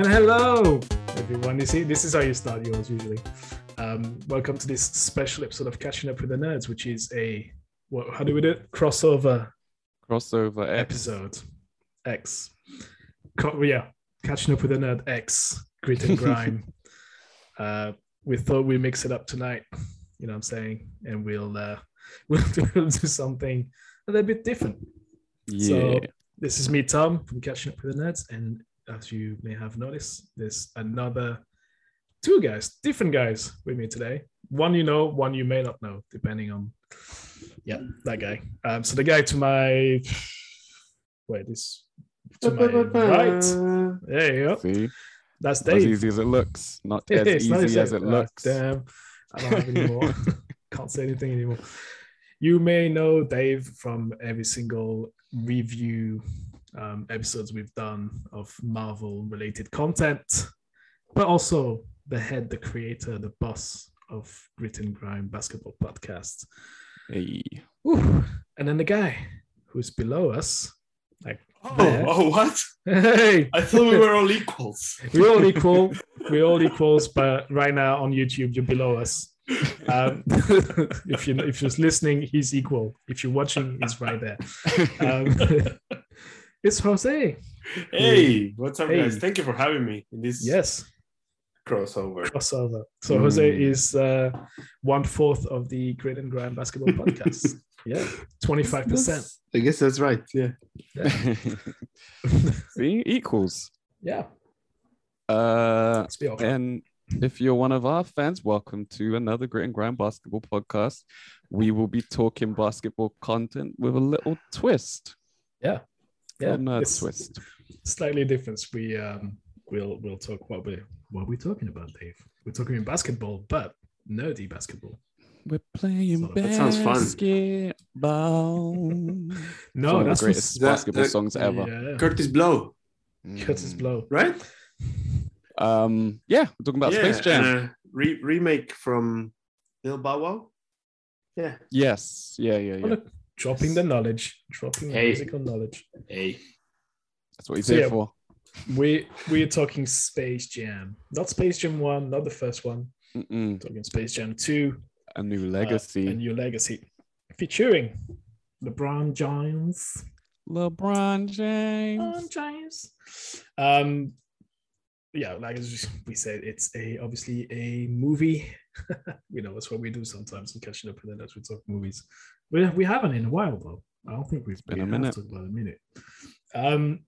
And hello, everyone. You see, this is how you start yours usually. Um, welcome to this special episode of Catching Up with the Nerds, which is a what? How do we do it? Crossover Crossover episode X. Co- yeah, Catching Up with the Nerd X. Grit and grime. uh, we thought we'd mix it up tonight. You know what I'm saying? And we'll uh, we'll do, we'll do something a little bit different. Yeah. So this is me, Tom, from Catching Up with the Nerds, and as you may have noticed, there's another two guys, different guys with me today. One you know, one you may not know, depending on yeah, that guy. Um, so the guy to my wait, this to my right. There you go. See, That's not as easy as it looks. Not as It's not easy as it looks. Damn, I don't have any more. Can't say anything anymore. You may know Dave from every single review um, episodes we've done of Marvel related content, but also the head, the creator, the boss of Grit and Grime Basketball Podcast. Hey. Woo. And then the guy who's below us, like, Oh, there. oh, what? hey, I thought we were all equals. we're all equal. We're all equals, but right now on YouTube, you're below us. Um, if you if you're listening, he's equal. If you're watching, he's right there. Um, it's Jose. Hey, what's up, Hey. guys? Thank you for having me in this Yes, crossover. crossover. So Mm. Jose is uh, one fourth of the Grid and Grand Basketball Podcast. yeah, twenty five percent. I guess that's right. Yeah. See, equals. Yeah, Uh, let's be honest. and if you're one of our fans, welcome to another Grit and Grind Basketball podcast. We will be talking basketball content with a little twist. Yeah, a nerd it's twist. Slightly different. We um, we'll we'll talk what we what we're we talking about, Dave? We're talking basketball, but nerdy basketball. We're playing Sort of. That sounds fun. basketball. No, One of that's the greatest That- basketball that- songs ever. Yeah, Kurtis Blow, Kurtis Mm. Blow. right? Um, yeah, we're talking about yeah, Space Jam. and re- remake from Lil Bow Wow. Yeah. yes, yeah, yeah, Oh, yeah. look, dropping the knowledge, dropping the musical knowledge. Hey. That's what he's So, here yeah. for. We we're talking Space Jam, not Space Jam One, not the first one. Mm-mm. Talking Space Jam Two, A new uh, legacy. a new legacy, featuring LeBron James. LeBron James. LeBron James. Um, yeah, like as we said, it's a obviously a movie. you know, that's what we do sometimes. in catching up with it as we talk movies. We we haven't in a while though. I don't think we've been we a minute. about a minute. Um,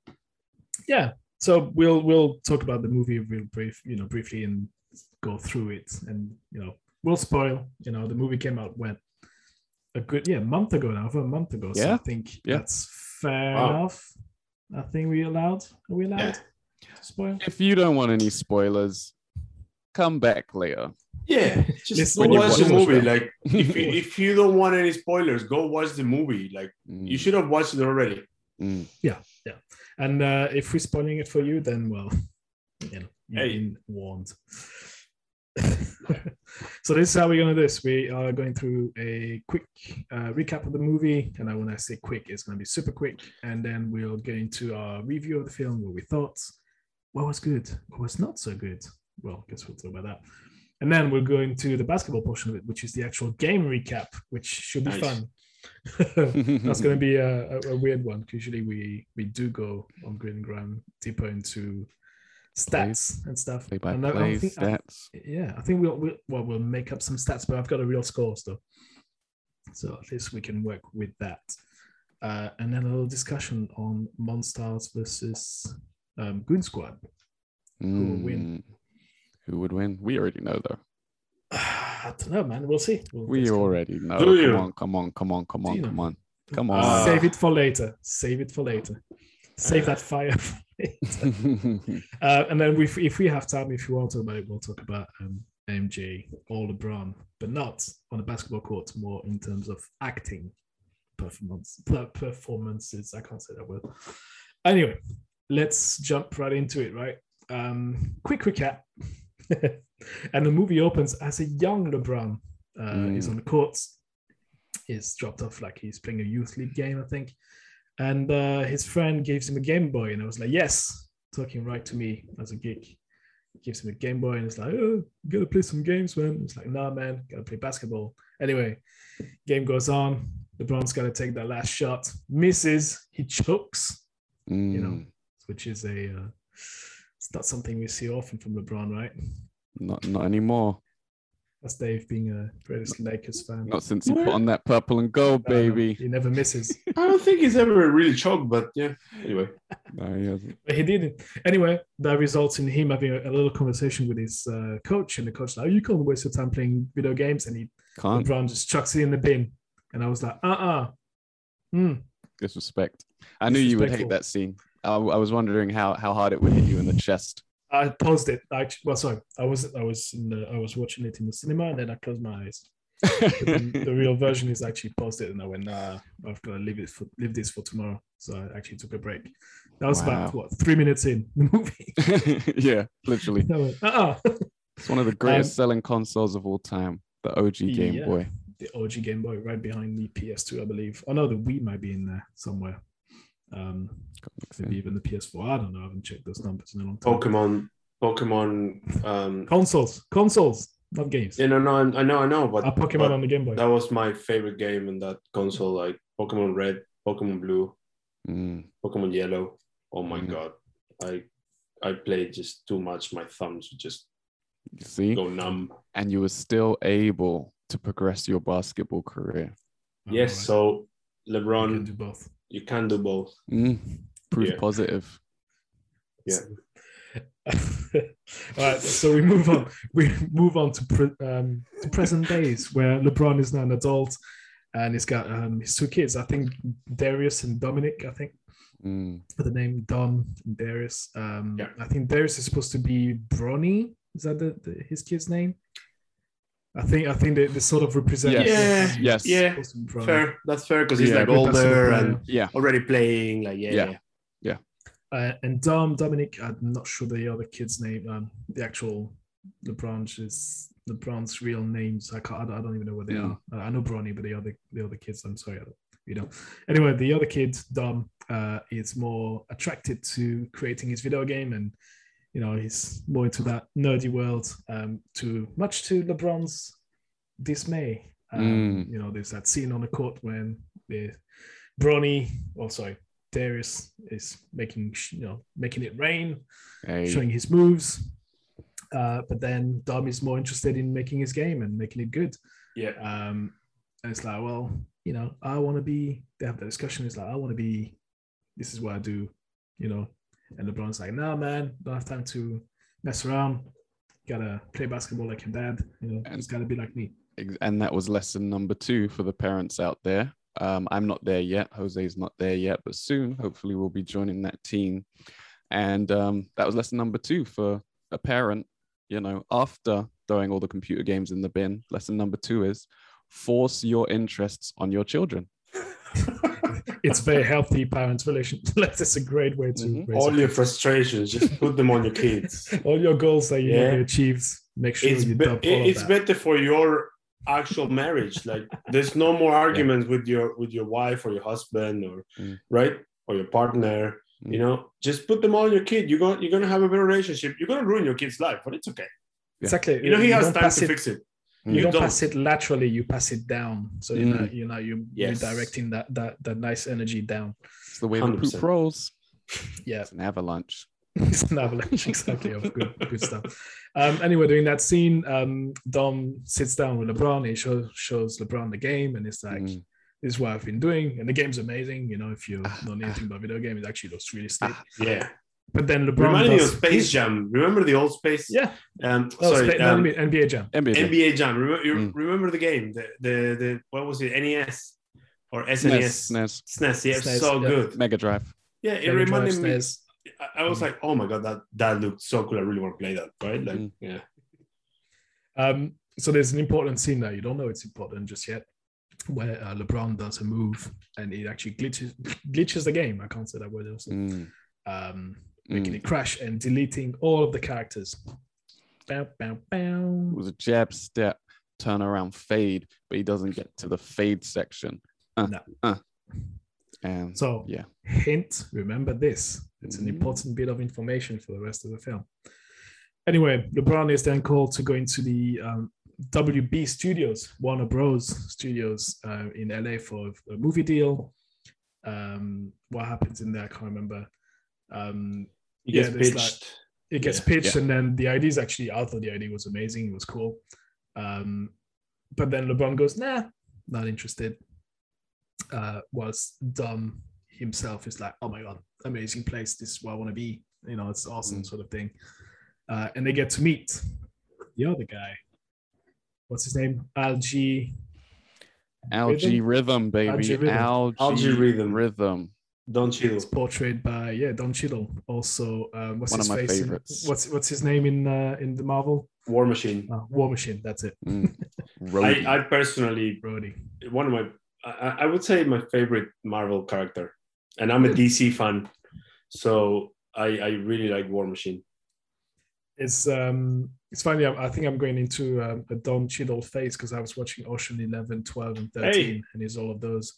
yeah. So we'll we'll talk about the movie real brief, you know, briefly and go through it, and you know, we'll spoil. You know, the movie came out when a good yeah month ago now, over a month ago. So I think Yeah. that's fair Wow. enough. I think we allowed. Are we allowed Yeah. to spoil? If you don't want any spoilers, come back later. Yeah. Just go when you watch the movie. it. Like, if you, if you don't want any spoilers, go watch the movie. Like, you should have watched it already. Mm. Yeah, yeah. And uh, if we're spoiling it for you, then well, you know, you've Hey. been warned. so this is how we're gonna do this. We are going through a quick uh, recap of the movie, and I when I say quick, it's gonna be super quick, and then we'll get into our review of the film, what we thought, what was good, what was not so good. Well, I guess we'll talk about that. And then we're going to the basketball portion of it, which is the actual game recap, which should be Nice. fun. That's going to be a, a, a weird one. 'cause Usually we we do go on Green and Grime deeper into stats and stuff. Play by And I- I play think- I- stats. yeah, I think we'll, we'll well we'll make up some stats, but I've got a real score though, so at least we can work with that. Uh, and then a little discussion on Monstars versus um, Goon Squad. Who will win? Who would win? We already know though. I don't know, man. We'll see. We'll We already know. Do Come you? on, come on, come on, come on, come know? on. Come on. Uh, Save it for later. Save it for later. Save that fire. Uh, and then if, if we have time, if you want to talk about it, we'll talk about um, MJ or LeBron, but not on the basketball court, more in terms of acting performance per- performances. I can't say that word. Anyway, let's jump right into it, right? Um, quick recap. and the movie opens as a young LeBron uh, Mm. is on the courts. He's dropped off like he's playing a youth league game, I think. And uh, his friend gives him a Game Boy, and I was like, yes, talking right to me as a geek. Gives him a Game Boy and it's like, oh, gotta play some games, man. It's like, nah, man, gotta play basketball. Anyway, game goes on. LeBron's gotta take that last shot, misses, he chokes, Mm. you know, which is a uh, not something we see often from LeBron, right? not not anymore. That's Dave being a greatest Lakers fan. Not since he put on that purple and gold, No, no, baby. he never misses. I don't think he's ever really choked, but yeah. Anyway, No, he hasn't. But he did it. Anyway, that results in him having a, a little conversation with his uh, coach, and the coach like, "Oh, you can't waste your time playing video games," and he Can't LeBron just chucks it in the bin, and I was like, "Uh, uh Hmm. disrespect. I knew you would hate that scene. I, I was wondering how how hard it would hit you in the chest. I paused it. I well, sorry, I was I was in the, I was watching it in the cinema, and then I closed my eyes. The real version is actually paused it, and I went, "Nah, I've got to leave it for leave this for tomorrow." So I actually took a break. That was about what three minutes in the movie. yeah, literally. Went, uh-uh. It's one of the greatest um, selling consoles of all time, the OG Game Yeah. Boy. the OG Game Boy, right behind the PS2, I believe. Oh no, the Wii might be in there somewhere. Um, maybe even the PS4. I don't know. I haven't checked those numbers in a long time. Pokemon, Pokemon. Um, Consoles, consoles, not games. you no, no, I I know, I know, but, Ah, Pokemon but on the Game Boy. that was my favorite game in that console, like Pokemon Red, Pokemon Blue, Mm, Pokemon Yellow. Oh my Mhm. god, I I played just too much. My thumbs would just you see, go numb. and you were still able to progress your basketball career. Oh, yes, alright. so You can LeBron, do both. You can do both. Mm, proof Yeah. positive. Yeah. All right, so we move on. We move on to, pre- um, to present days where LeBron is now an adult, and he's got um, his two kids. I think Darius and Dominic. I think Mm, for the name Dom and Darius. Um, Yeah. I think Darius is supposed to be Bronny. Is that the, the his kid's name? I think I think they, they sort of represent. Yes. Yeah, Yes. yeah, supposed to be Bronny. fair. That's fair because he's Yeah, like older and yeah. already playing. Like, yeah, Yeah. yeah. Uh, and Dom Dominic, I'm not sure the other kid's name. Um, the actual LeBron's is LeBron's real names. I can't. I don't, I don't even know what they Mm. are. Uh, I know Bronny, but the other the other kids. I'm sorry, I don't, you know. Anyway, the other kid Dom uh, is more attracted to creating his video game, and you know he's more into that nerdy world. Um, to much to LeBron's dismay. Um, Mm. You know, there's that scene on the court when the Bronny, oh sorry, Darius is making you know making it rain, Hey, showing his moves. Uh, but then Dom is more interested in making his game and making it good. Yeah. Um, and it's like, well, you know, I want to be. They have the discussion. It's like, I want to be. This is what I do, you know. And LeBron's like, nah, man, don't have time to mess around. Gotta play basketball like your dad. You know, And- it's gotta be like me. and that was lesson number two for the parents out there. Um, I'm not there yet. Jose's not there yet, but soon, hopefully, we'll be joining that team. And um, that was lesson number two for a parent. You know, after throwing all the computer games in the bin, lesson number two is force your interests on your children. It's very healthy parents' relation. like that's a great way to Mhm. raise All your kid. frustrations, just put them on your kids. all your goals that you Yeah. never achieved. Make sure it's you be- dump all of it's better for your actual marriage. Like there's no more arguments with your with your wife or your husband or Mm. right or your partner. Mm. You know, just put them all on your kid. You're gonna you're gonna have a better relationship. You're gonna ruin your kid's life, but it's okay. Exactly. You know, he has time to it, fix it. You, You don't, don't. pass it laterally. You pass it down. So you Mm. know, you know, you Yes. you're directing that that that nice energy down. It's the way the poop 100%. rolls. Yeah, It's an avalanche. it's an avalanche exactly of good good stuff. Um, anyway, during that scene, um, Dom sits down with LeBron. He shows shows LeBron the game, and it's like. Mm. This is what I've been doing, and the game's amazing. You know, if you Ah, know anything about video game, it actually looks really slick. Ah, Yeah. But then LeBron Reminding me of Space Jam. Remember the old Space? Yeah, Um, oh, sorry. Spa- um, mean NBA Jam. NBA. Jam. NBA Jam. Remember, Mm. remember the game? The, the the what was it? NES or SNES, SNES? SNES, SNES. Yeah, SNES, so yeah. good. Mega Drive. Yeah, it Mega Drive, reminded me. SNES. I- I was Mm. like, oh my god, that that looked so cool. I really want to play that. Right? Like, Mm. yeah. Um, so there's an important scene there. You don't know it's important just yet, where uh, LeBron does a move and it actually glitches glitches the game. I can't say that word also. Mm, Um, making mm. it crash and deleting all of the characters. Bow, bow, It was a jab step, turn around, fade, but he doesn't get to the fade section. Uh, No. uh. And So yeah, hint, remember this. It's an Mm. important bit of information for the rest of the film. Anyway, LeBron is then called to go into the um, WB Studios, Warner Bros. Studios uh, in LA for a movie deal. Um, what happens in there? I can't remember. Um, He Yeah, gets there's pitched. it gets Yeah. pitched, and then the idea is actually, I thought the idea was amazing. It was cool. Um, but then LeBron goes, nah, not interested. Uh, whilst Dom himself is like, oh my God, amazing place. This is where I want to be. You know, it's awesome, Mm. sort of thing. Uh, and they get to meet the other guy. What's his name? Al-G. Al-G Rhythm, baby, Al-G Rhythm. Al-G, Al-G Rhythm. rhythm. Don't chill. It's portrayed by yeah Don Cheadle. Also, um, what's One his of my face? in- favorites. what's what's his name in uh, in the Marvel? War Machine. Uh, War Machine. That's it. Mm. I, I personally Brody. one of my I, I would say my favorite Marvel character, and I'm a DC fan, so I I really like War Machine. It's um it's funny. I, I think I'm going into um, a Don Cheadle phase because I was watching Ocean 11, 12, and 13, Hey. and he's all of those.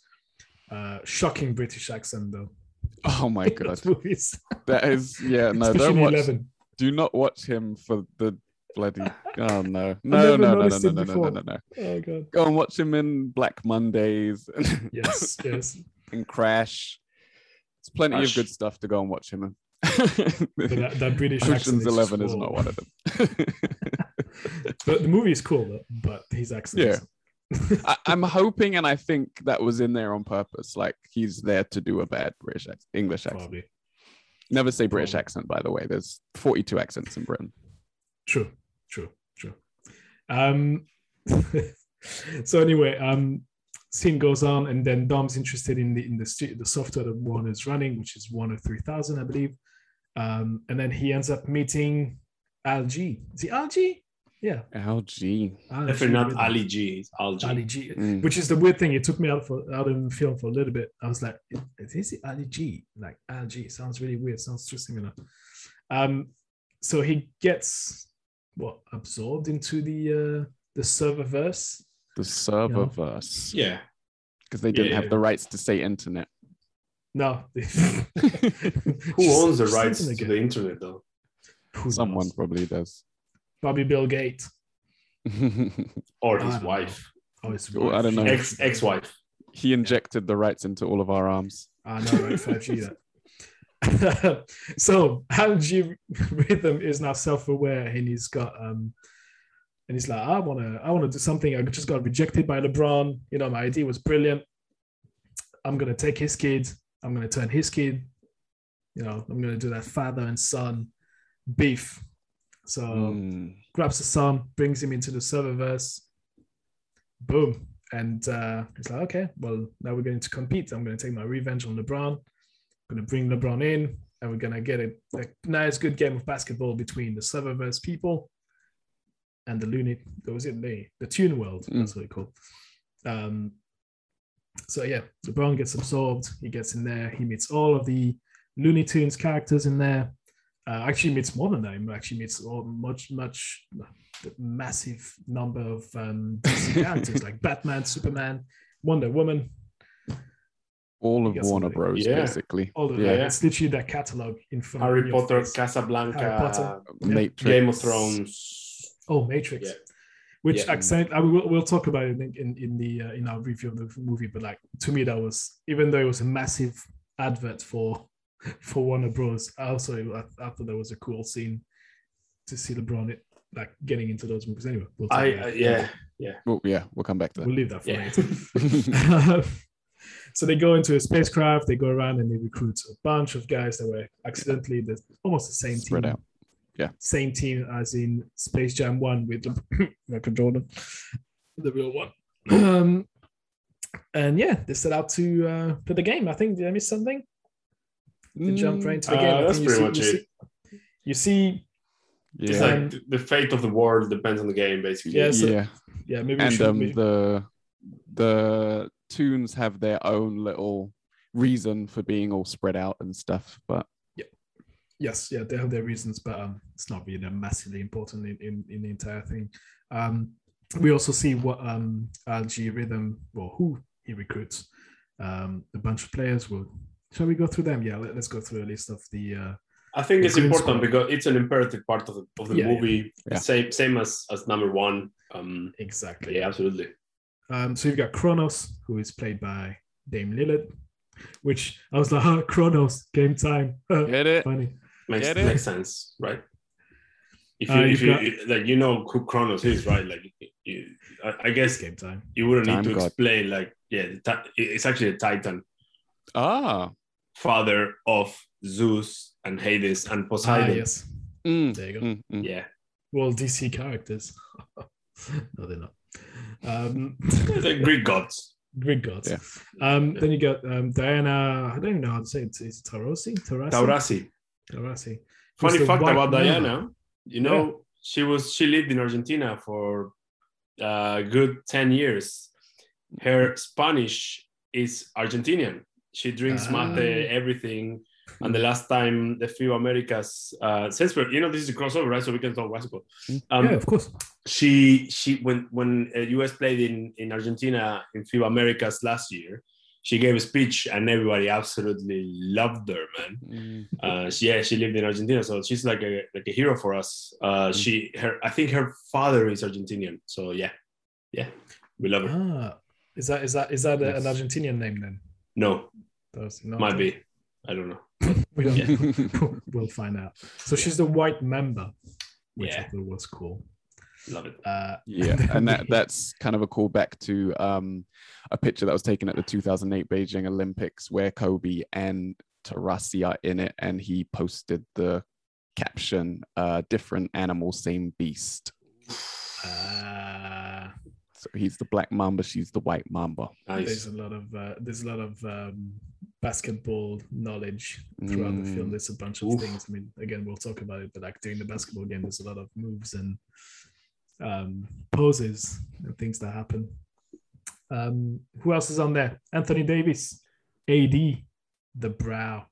Uh, shocking British accent though. oh my god, movies. that is yeah. No, Especially don't watch. 11. Do not watch him for the bloody. Oh no, no, no, no, no, no, no, no, no, no, no. Oh god. Go and watch him in Black Mondays Yes, yes. and Crash. There's plenty Crash. of good stuff to go and watch him in. That, that British accent Ocean's is Eleven just is not one of them. But the movie is cool though. But his accent. Yeah. is- I, I'm hoping, and I think that was in there on purpose. Like he's there to do a bad British ac- English accent. Probably. Never say British Probably. accent, by the way. There's 42 accents in Britain. True, true, true. Um, so anyway, um, scene goes on, and then Dom's interested in the in the stu- the software that Warner's running, which is Warner three thousand, I believe. Um, and then he ends up meeting Al-G. Is it Al-G? Yeah, Al-G. Al-G Definitely not Ali G. It's Al-G. Ali G. Mm. Which is the weird thing. It took me out for out of the film for a little bit. I was like, is is it Ali G? Like Ali G. Sounds really weird. Sounds too similar. Um, so he gets what absorbed into the uh the serververse. The serververse. Yeah. Because they didn't Yeah. have the rights to say internet. No. Who owns the rights to again. the internet though? Who Someone knows? probably does. Probably Bill Gates. Or his don't wife. Oh, his Oh, I don't know. Ex ex wife. he injected the rights into all of our arms. I know, right? 5G that. so Al-G Rhythm is now self-aware and he's got um and he's like, I wanna I wanna do something. I just got rejected by LeBron. You know, my idea was brilliant. I'm gonna take his kid, I'm gonna turn his kid, you know, I'm gonna do that father and son beef. So Mm. grabs the son, brings him into the serververse. Boom. And uh, he's like, okay, well, now we're going to compete. I'm going to take my revenge on LeBron. I'm going to bring LeBron in, and we're going to get a, a nice, good game of basketball between the serververse people and the Looney. What was it? The, the Tune World. Mm. That's what it's called. Um, so yeah, LeBron gets absorbed. He gets in there. He meets all of the Looney Tunes characters in there uh, actually meets more than that. He actually meets all, much, much massive number of um, DC characters like Batman, Superman, Wonder Woman. All of Warner like- Bros. Yeah. basically. All of Yeah. that. It's literally their catalog in front Harry of your Potter, face. Casablanca, Harry Potter. Matrix. Game of Thrones. Oh, Matrix. Yeah. Which Yeah. accent? I will, we'll talk about it in in, in the uh, in our review of the movie. But like to me, that was even though it was a massive advert for for Warner Bros. I also I, I thought that was a cool scene to see LeBron it like getting into those movies. Anyway, we'll talk I, about I it. yeah. Well, yeah, we'll come back to that. We'll leave that for Yeah. later. so they go into a spacecraft, they go around and they recruit a bunch of guys that were accidentally the almost the same Spread team. out. Yeah. Same team as in Space Jam 1 with Michael Jordan, the real one. Um, and yeah, they set out to uh, play the game. I think, did I miss something? They jump right into the Uh, game. I that's you pretty see- much you it. See, you see, It's Yeah. like- like th- the fate of the world depends on the game, basically. Yeah, so- yeah. yeah, maybe we and should um, maybe- the the tunes have their own little reason for being all spread out and stuff but yes, yeah, they have their reasons, but um, it's not really massively important in, in, in the entire thing. Um, we also see what um Al-G Rhythm, well, who he recruits. Um, a bunch of players will. Shall we go through them? Yeah, let, us go through a list of the. Uh, I think The it's important Squad. because it's an imperative part of the, of the Yeah, yeah. movie. Yeah. Same same as as number one. Um, exactly. yeah, absolutely. Um, so you've got Kronos, who is played by Dame Lillard, which I was like, oh, Kronos, game time. Get it? Funny. Makes Get it? makes sense, right? If Uh, you, if you've you like, you know who Kronos is, right? Like, you, I, I guess game time. you wouldn't Time need to God. explain. Like, yeah, it's actually a Titan, Ah. Father of Zeus and Hades and Ah, Poseidon. yes. Mm, There you go. mm, mm. Yeah, Well, DC characters. no, they're not. Um, the Greek gods. Greek gods. Yeah. Um, then you got um, Diana. I don't even know how to say it. It's Taurasi. Taurasi. Taurasi. Taurasi. Funny fact about member. Diana, you know, she was she lived in Argentina for a good 10 years. Her Spanish is Argentinian. She drinks Ah. mate, everything. And the last time the FIBA Americas, uh, since we're, you know, this is a crossover, right? So we can talk basketball. Um, yeah, of course. she she when when uh, US played in in Argentina in FIBA Americas last year, she gave a speech and everybody absolutely loved her, man Mm. uh, she, yeah, she lived in Argentina, so she's like a like a hero for us. Uh, Mm. she, her, I think her father is Argentinian, so yeah, yeah, we love her. Ah, is that is that is that a- an Argentinian name then? No, Taurasi, no, might be, I don't know. We don't, we'll find out. So she's the white mamba, which I thought was cool. Love it. Uh, Yeah, then and that that's kind of a callback to um, a picture that was taken at the 2008 Beijing Olympics where Kobe and Taurasi are in it, and he posted the caption uh, "Different animal, same beast." uh, So he's the black mamba, she's the white mamba. there's a lot of uh, there's a lot of um, basketball knowledge throughout the film. Mm. There's a bunch of Oof. things. I mean, again, we'll talk about it, but like during the basketball game, there's a lot of moves and um, poses and things that happen. Um, who else is on there? Anthony Davis, AD, the brow,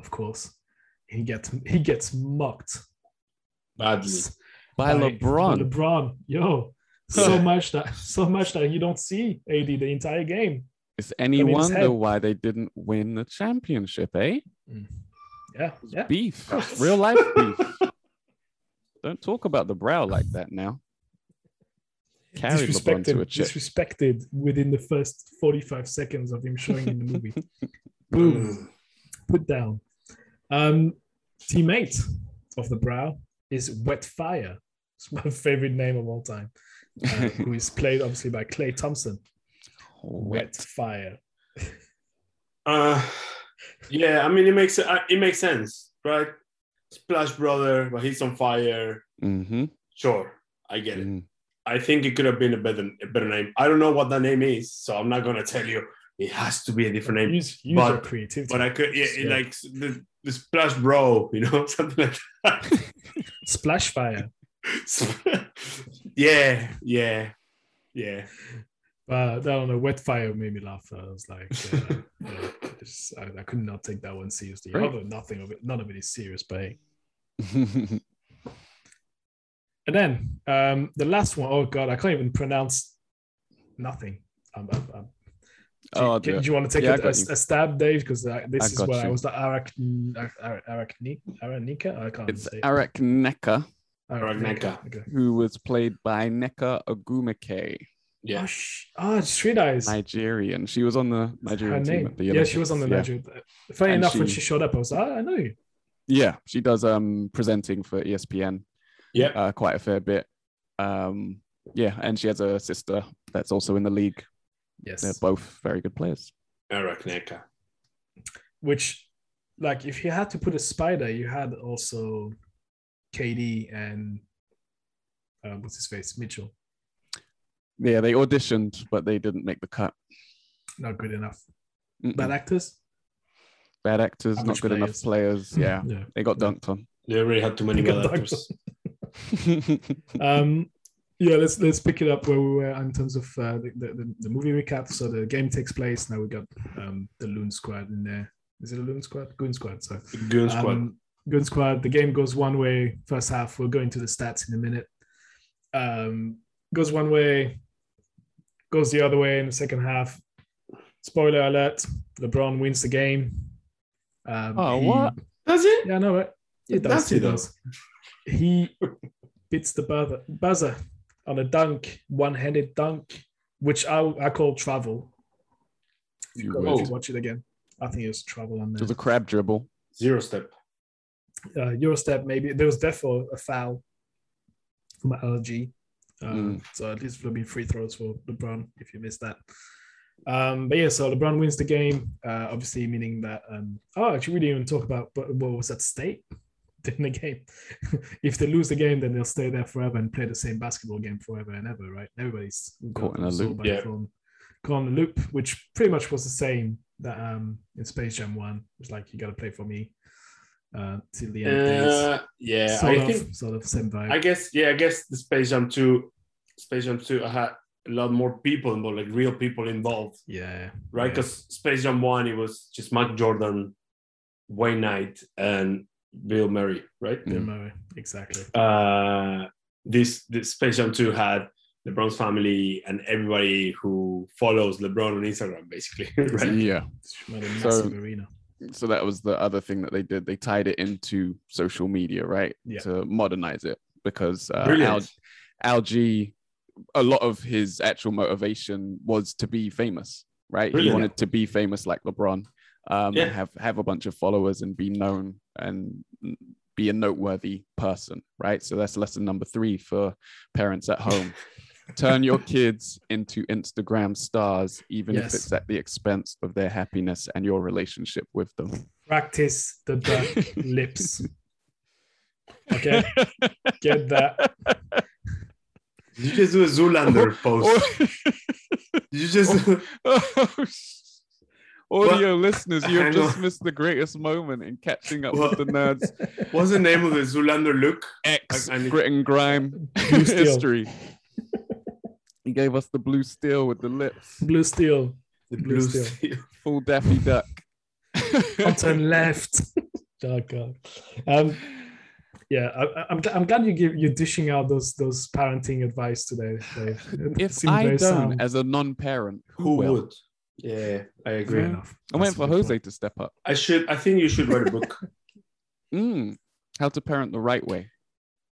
of course. He gets he gets mocked Badly. By by LeBron. LeBron, yo, so much that so much that you don't see AD the entire game. Is any mean, wonder head- why they didn't win the championship, eh? Yeah, yeah. Beef, real life beef. Don't talk about the brow like that now. Carry LeBron to a disrespected, chip. disrespected within the first 45 seconds of him showing in the movie. Boom, Mm. put down. Um, teammate of the brow is Wet Fire. It's my favorite name of all time. Uh, who is played obviously by Klay Thompson. Wet Fire. Uh, yeah, I mean, it makes uh, it makes sense, right? Splash Brother, but he's on fire. Mm-hmm. Sure, I get it. Mm. I think it could have been a better a better name. I don't know what that name is, so I'm not gonna tell you. It has to be a different name. Use, use but- your creativity. But I could, yeah, it Yeah. like the, the Splash Bro, you know, something like that. Splash Fire. yeah, yeah, yeah. Uh, I don't know. Wet Fire made me laugh. I was like, uh, yeah, it's- I, I could not take that one seriously. Great. Although nothing of it, none of it is serious, but hey. And then um, the last one, oh god, I can't even pronounce nothing. Um, um, um, do, oh, do, dear. do you want to take Yeah, I a, a, got you. a stab, Dave? Because uh, this I is got where I you. was the Arak, Arak, Arak, Aranika. I can't it's say. Arak Neka, Arachnneka. Okay. who was played by Nneka Ogwumike, Yeah. Oh, sh- oh, Street Eyes. Nigerian. She was on the Nigerian team at the Yeah, she was on the Olympics. Nigerian. Funny And enough, when she- she showed up, I was like, oh, I know you. Yeah, she does um presenting for ESPN Yeah. uh, quite a fair bit. Um, yeah, and she has a sister that's also in the league. Yes. They're both very good players. Arachnneka. which like if you had to put a spider you had also KD and uh, what's his face Mitchell Yeah, they auditioned, but they didn't make the cut. not good enough Mm-mm. bad actors Bad actors, Average not good enough players. Yeah, yeah they got dunked on. They already had too many bad actors. um yeah let's let's pick it up where we were in terms of uh, the, the, the movie recap so the game takes place now we got um the loon squad in there is it a loon squad goon squad sorry Goon Squad. Um, Good squad. The game goes one way first half. We'll go into the stats in a minute. Um, goes one way, goes the other way in the second half. spoiler alert: LeBron wins the game. Um, Oh, he- what? Does it? Yeah, no, right? He does. Does He he does. He beats the buzzer, buzzer on a dunk, one-handed dunk, which I I call travel. If you, You go, if you watch it again, I think it was travel on It there. was a crab dribble. Zero step. Uh, Eurostep, maybe there was therefore a foul from Al-G. Um, Mm. So at least there'll be free throws for LeBron if you missed that. Um, but yeah, so LeBron wins the game, uh, obviously meaning that. Um, oh, actually, we didn't even talk about what, what was at stake in the game. if they lose the game, then they'll stay there forever and play the same basketball game forever and ever, right? Everybody's Caught in a loop. Yeah. film. Caught in a loop, which pretty much was the same that um, in Space Jam One. It's like you got to play for me uh, till the end. of Uh, yeah, sort I of, think sort of same vibe. I guess yeah, I guess the Space Jam 2 Space Jam 2 had a lot more people involved, like real people involved, yeah, right? Yeah. Because Space Jam 1 it was just Mike Jordan, Wayne Knight, and Bill Murray, right? Bill Mm. Murray, exactly. Uh this this Space Jam 2 had LeBron's family and everybody who follows LeBron on Instagram, basically. right? Yeah. So- arena. So that was the other thing that they did. They tied it into social media, right? Yeah. To modernize it because uh, Al, Brilliant. Al-G, a lot of his actual motivation was to be famous, right? He wanted to be famous like LeBron, um, Yeah. have have a bunch of followers and be known and be a noteworthy person, right? So that's lesson number three for parents at home. Turn your kids into Instagram stars, even if it's at the expense of their happiness and your relationship with them. Practice the duck lips. Okay, get that. Did you just do a Zoolander post? Oh. Did you just oh. Oh, Audio listeners, you have just missed the greatest moment in catching up What? with the nerds. what's the name of the Zoolander look? X I- I need- grit and grime Blue steel. history. He gave us the blue steel with the lips, Blue steel. The Blue blue steel. steel. full Daffy Duck. Bottom left. oh god. Um, yeah, I, I- I'm, I'm glad you give you're dishing out those those parenting advice today. If I don't, sound. as a non-parent, who, Who will? would? Yeah, I Fair agree. enough. I'm waiting for Jose point. to step up. I should. I think you should write a book. Mm, how to parent the right way.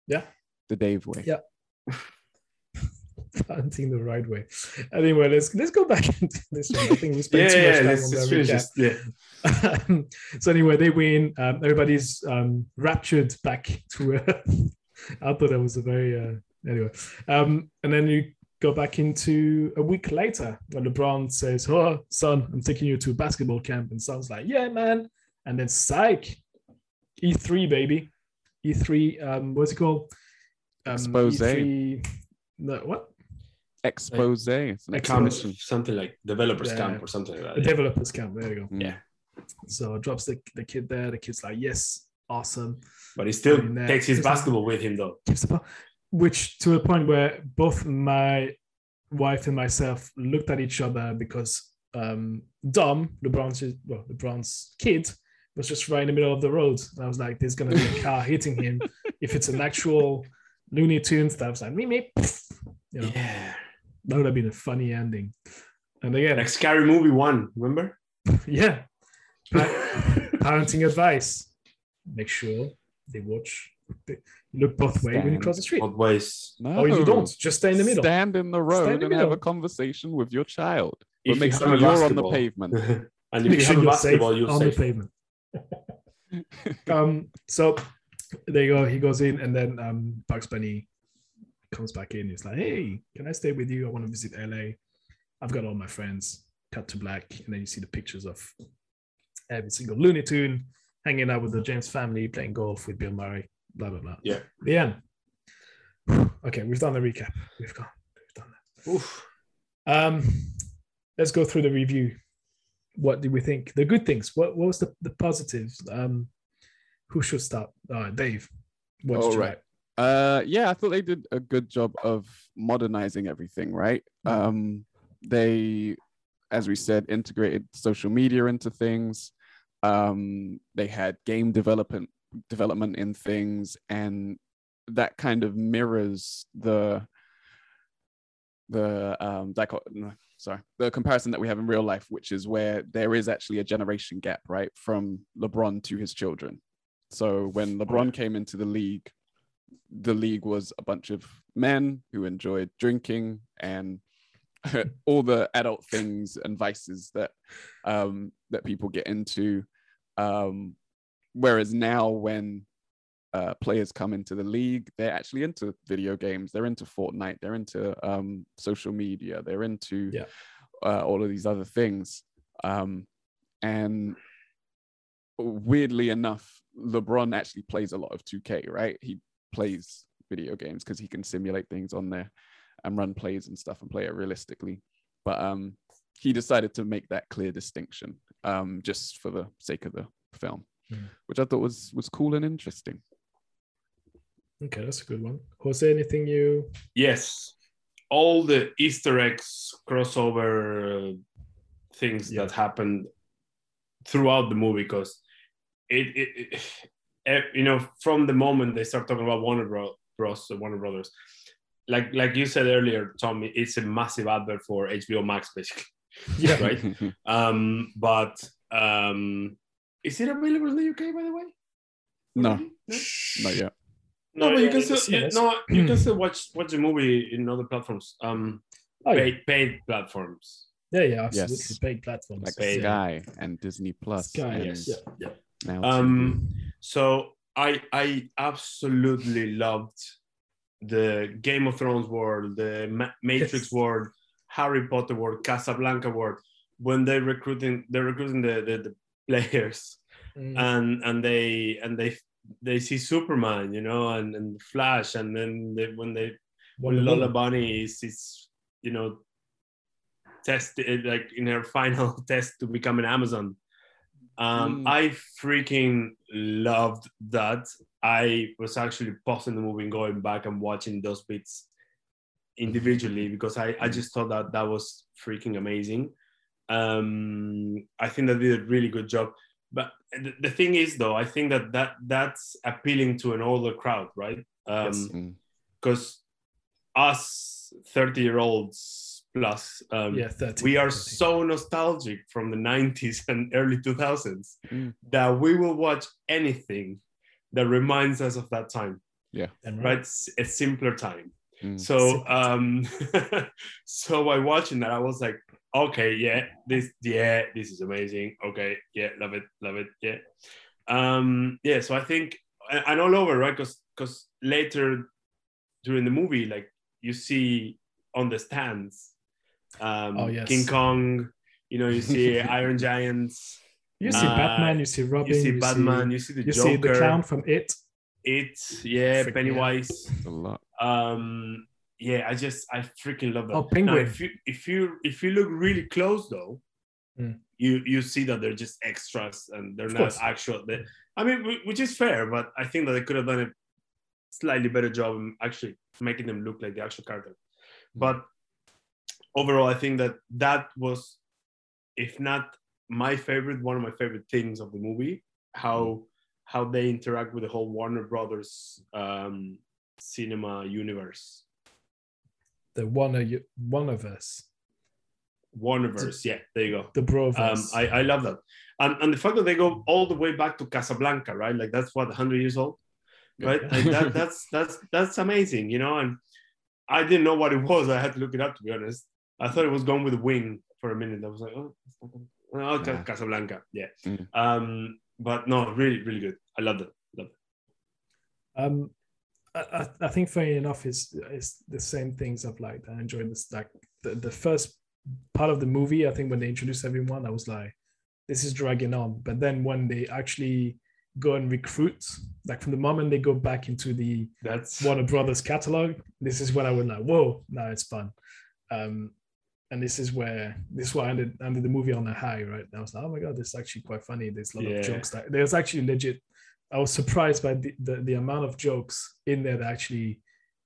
Yeah. The Dave way. Yeah. parenting the right way. Anyway, let's let's go back into this one. I think we yeah, too much yeah. time Let's on just the finish recap. this. Yeah. so anyway, they win. Um, everybody's um, raptured back to Earth. I thought that was a very uh, anyway. Um, and then you go back into a week later when LeBron says, "Oh, son, I'm taking you to a basketball camp," and son's like, "Yeah, man." And then psych, E3 baby, E3. Um, what's it called? Um, Expose. E3, no, what? Expose. It's an Expose. exhibition. something like developers Yeah. camp or something like The that. developers camp. There you go. Yeah. So drops the, the kid there. The kid's like, "Yes, awesome." But he still takes his It's like- basketball with him though. gives the ball, which to a point where both my wife and myself looked at each other because um, Dom, LeBron's well, LeBron's kid, was just right in the middle of the road, and I was like, "There's gonna be a car hitting him if it's an actual Looney Tunes." That was like, "Me, me," you know, Yeah. That would have been a funny ending. And again, Like Scary Movie One, remember? yeah, parenting advice: make sure they watch, they look both ways when you cross the street. Both ways. No. Or if you don't, just stay in the middle. Stand in the road in the and have a conversation with your child. But you make have sure you're on the pavement. and if Make you sure have a you're safe basketball, you're on the pavement. um, so there you go. He goes in, and then um, Bugs Bunny comes back in. He's like, "Hey, can I stay with you? I want to visit LA. I've got all my friends." Cut to black, and then you see the pictures of every single Looney Tune hanging out with the James family, playing golf with Bill Murray. Blah blah blah. Yeah. The end. Okay, we've done the recap. We've gone. We've done that. Oof. Um, let's go through the review. What did we think? The good things. What, what was the, the positives? Um, who should start? Uh, Dave. What All did right. Uh, yeah, I thought they did a good job of modernizing everything, right? Um, they, as we said, integrated social media into things. Um, they had game development development in things, and that kind of mirrors the the um dicho- sorry, the comparison that we have in real life, which is where there is actually a generation gap, right, from LeBron to his children. So when LeBron came into the league, the league was a bunch of men who enjoyed drinking and all the adult things and vices that um, that people get into. Um, whereas now, when uh, players come into the league, they're actually into video games. They're into Fortnite. They're into um, social media. They're into Yeah. uh, all of these other things. Um, and weirdly enough, LeBron actually plays a lot of 2K, right? He plays video games because he can simulate things on there and run plays and stuff and play it realistically. But um, he decided to make that clear distinction um, just for the sake of the film, Hmm. which I thought was was cool and interesting. Okay, that's a good one. Jose, anything you? Yes, all the Easter eggs, crossover things Yeah. that happened throughout the movie, because it, it, it, you know, from the moment they start talking about Warner Bros, Bros, uh, Warner Brothers, like like you said earlier, Tommy, it's a massive advert for HBO Max, basically. Yeah, Right. Um, but um, is it available in the UK, by the way? no, no. not yet. No, but you can it's still you, no, you can still watch watch the movie in other platforms. Um, Oh, yeah. paid paid platforms. yeah, yeah, absolutely. Yes. Paid platforms. Like Paid. Sky and Disney Plus. Sky, and yes. yeah, yeah. now Um, so I I absolutely loved the Game of Thrones world, the Ma- Matrix Yes. world, Harry Potter world, Casablanca world. When they're recruiting, they're recruiting the the, the players, Mm, and and they and they they see Superman, you know, and and Flash, and then they, when they when Lola Bunny is is you know tested like in her final test to become an Amazon. Um, Mm. I freaking loved that. I was actually pausing the movie and going back and watching those bits individually because I, I just thought that that was freaking amazing. Um, I think they did a really good job. But the, the thing is, though, I think that, that that's appealing to an older crowd, right? Um, Yes. Mm. because us 30 year olds plus um, yeah, 30. we are 30. so nostalgic from the 90s and early 2000s Mm. that we will watch anything that reminds us of that time And right a simpler time Mm. so um so by watching that i was like okay yeah this yeah this is amazing okay yeah love it love it yeah um yeah so i think and and all over right because because later during the movie like you see on the stands um Oh, yes. king kong you know you see iron giants You see Uh, Batman, you see Robin, you see batman you see the you joker see the clown from It. it yeah Freaking pennywise It's a lot. um yeah i just i freaking love that Oh, Now, Penguin. if you if you if you look really close though Mm. you you see that they're just extras and they're Of not course. actual they, i mean which is fair but i think that they could have done a slightly better job in actually making them look like the actual character Hmm. but overall i think that that was if not my favorite one of my favorite things of the movie how how they interact with the whole warner brothers um cinema universe The one of you, one of us, Warnerverse, yeah, there you go. the bro. Um, I, I love that, and and the fact that they go all the way back to Casablanca, right? Like that's what 100 years old, right? Like that, that's that's that's amazing, you know. And I didn't know what it was. I had to look it up to be honest. I thought it was Gone with the Wind for a minute. I was like, oh, it's not gonna- oh Ca- Nah. Casablanca, yeah. Mm. Um, but no, really, really good. I love that. Love it. Um, I, I- I think funny enough is is the same things I've liked. I enjoyed this like the, the first part of the movie. I think when they introduced everyone, I was like, this is dragging on. But then when they actually go and recruit, like from the moment they go back into the That's Warner Brothers catalog, this is when I was like, whoa, now it's fun. Um, and this is where this is why I ended, ended the movie on a high, right? I was like, oh my god, this is actually quite funny. There's a lot Yeah. of jokes that there's actually legit. I was surprised by the, the, the amount of jokes in there that actually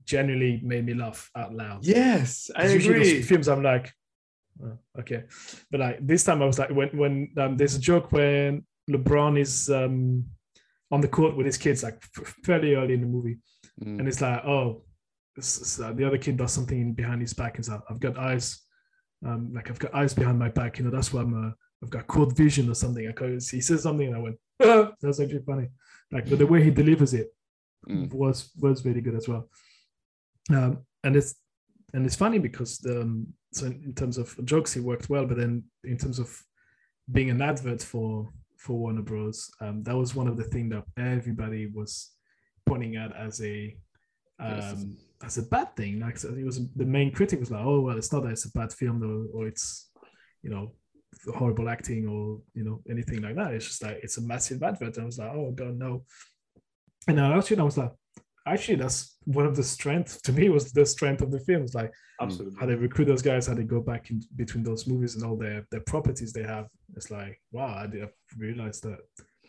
genuinely made me laugh out loud. yes, I 'Cause usually those agree. films, I'm like, oh, okay, but like this time, I was like, when when um, there's a joke when LeBron is um, on the court with his kids, like fairly early in the movie, Mm. and it's like, oh, uh, the other kid does something behind his back, and so I've got eyes Um, like I've got eyes behind my back, you know, that's why I'm. Uh, I've got cold vision or something. I cause he says something, and I went, ah, "That's actually funny." Like, but the way he delivers it Mm. was was really good as well. Um, and it's and it's funny because the, um, so in, terms of jokes, he worked well, but then in terms of being an advert for for Warner Bros, um, that was one of the things that everybody was pointing at as a um, as a bad thing. Like so it was the main critic was like, oh well, it's not that it's a bad film though, or it's you know horrible acting or you know anything like that. It's just like it's a massive advert. And I was like, oh god, no. And I actually I was like, actually that's one of the strengths to me was the strength of the film. It's like Absolutely. how they recruit those guys, how they go back in between those movies and all their their properties they have. It's like wow, I didn't realize that.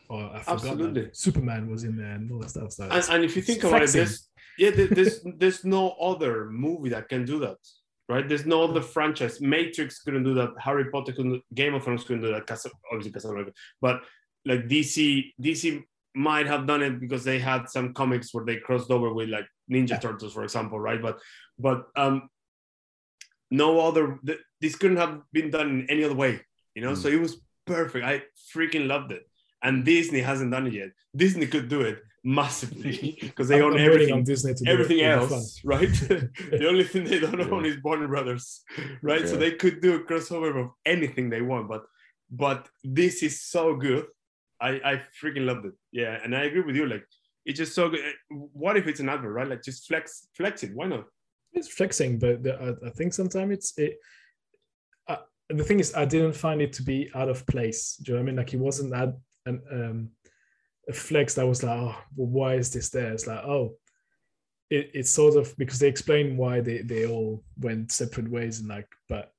Or I forgot Absolutely. that Superman was in there and all that stuff. So and, and if you think about it, there's yeah, there's there's no other movie that can do that, right? There's no other franchise. Matrix couldn't do that. Harry Potter couldn't. Game of Thrones couldn't do that. Casa, obviously, Casablanca. But like DC, DC might have done it because they had some comics where they crossed over with like Ninja. Turtles, for example, right? But but um, no other. th- This couldn't have been done in any other way, you know. Mm. So it was perfect. I freaking loved it. And Disney hasn't done it yet. Disney could do it massively because they I'm- own everything on Disney to everything It'll be fun. else, right? the only thing they don't own is Warner Brothers, right? So they could do a crossover of anything they want, but but this is so good. I I freaking loved it. Yeah, and I agree with you. Like it's just so good. What if it's an advert, right? Like just flex flex it. Why not? it's flexing, but the, I, I think sometimes it's it. Uh, the thing is, I didn't find it to be out of place. Do you know what I mean? Like it wasn't that an um, a flex that was like, oh, well, why is this there? It's like, oh, it, it's sort of because they explain why they they all went separate ways and like, but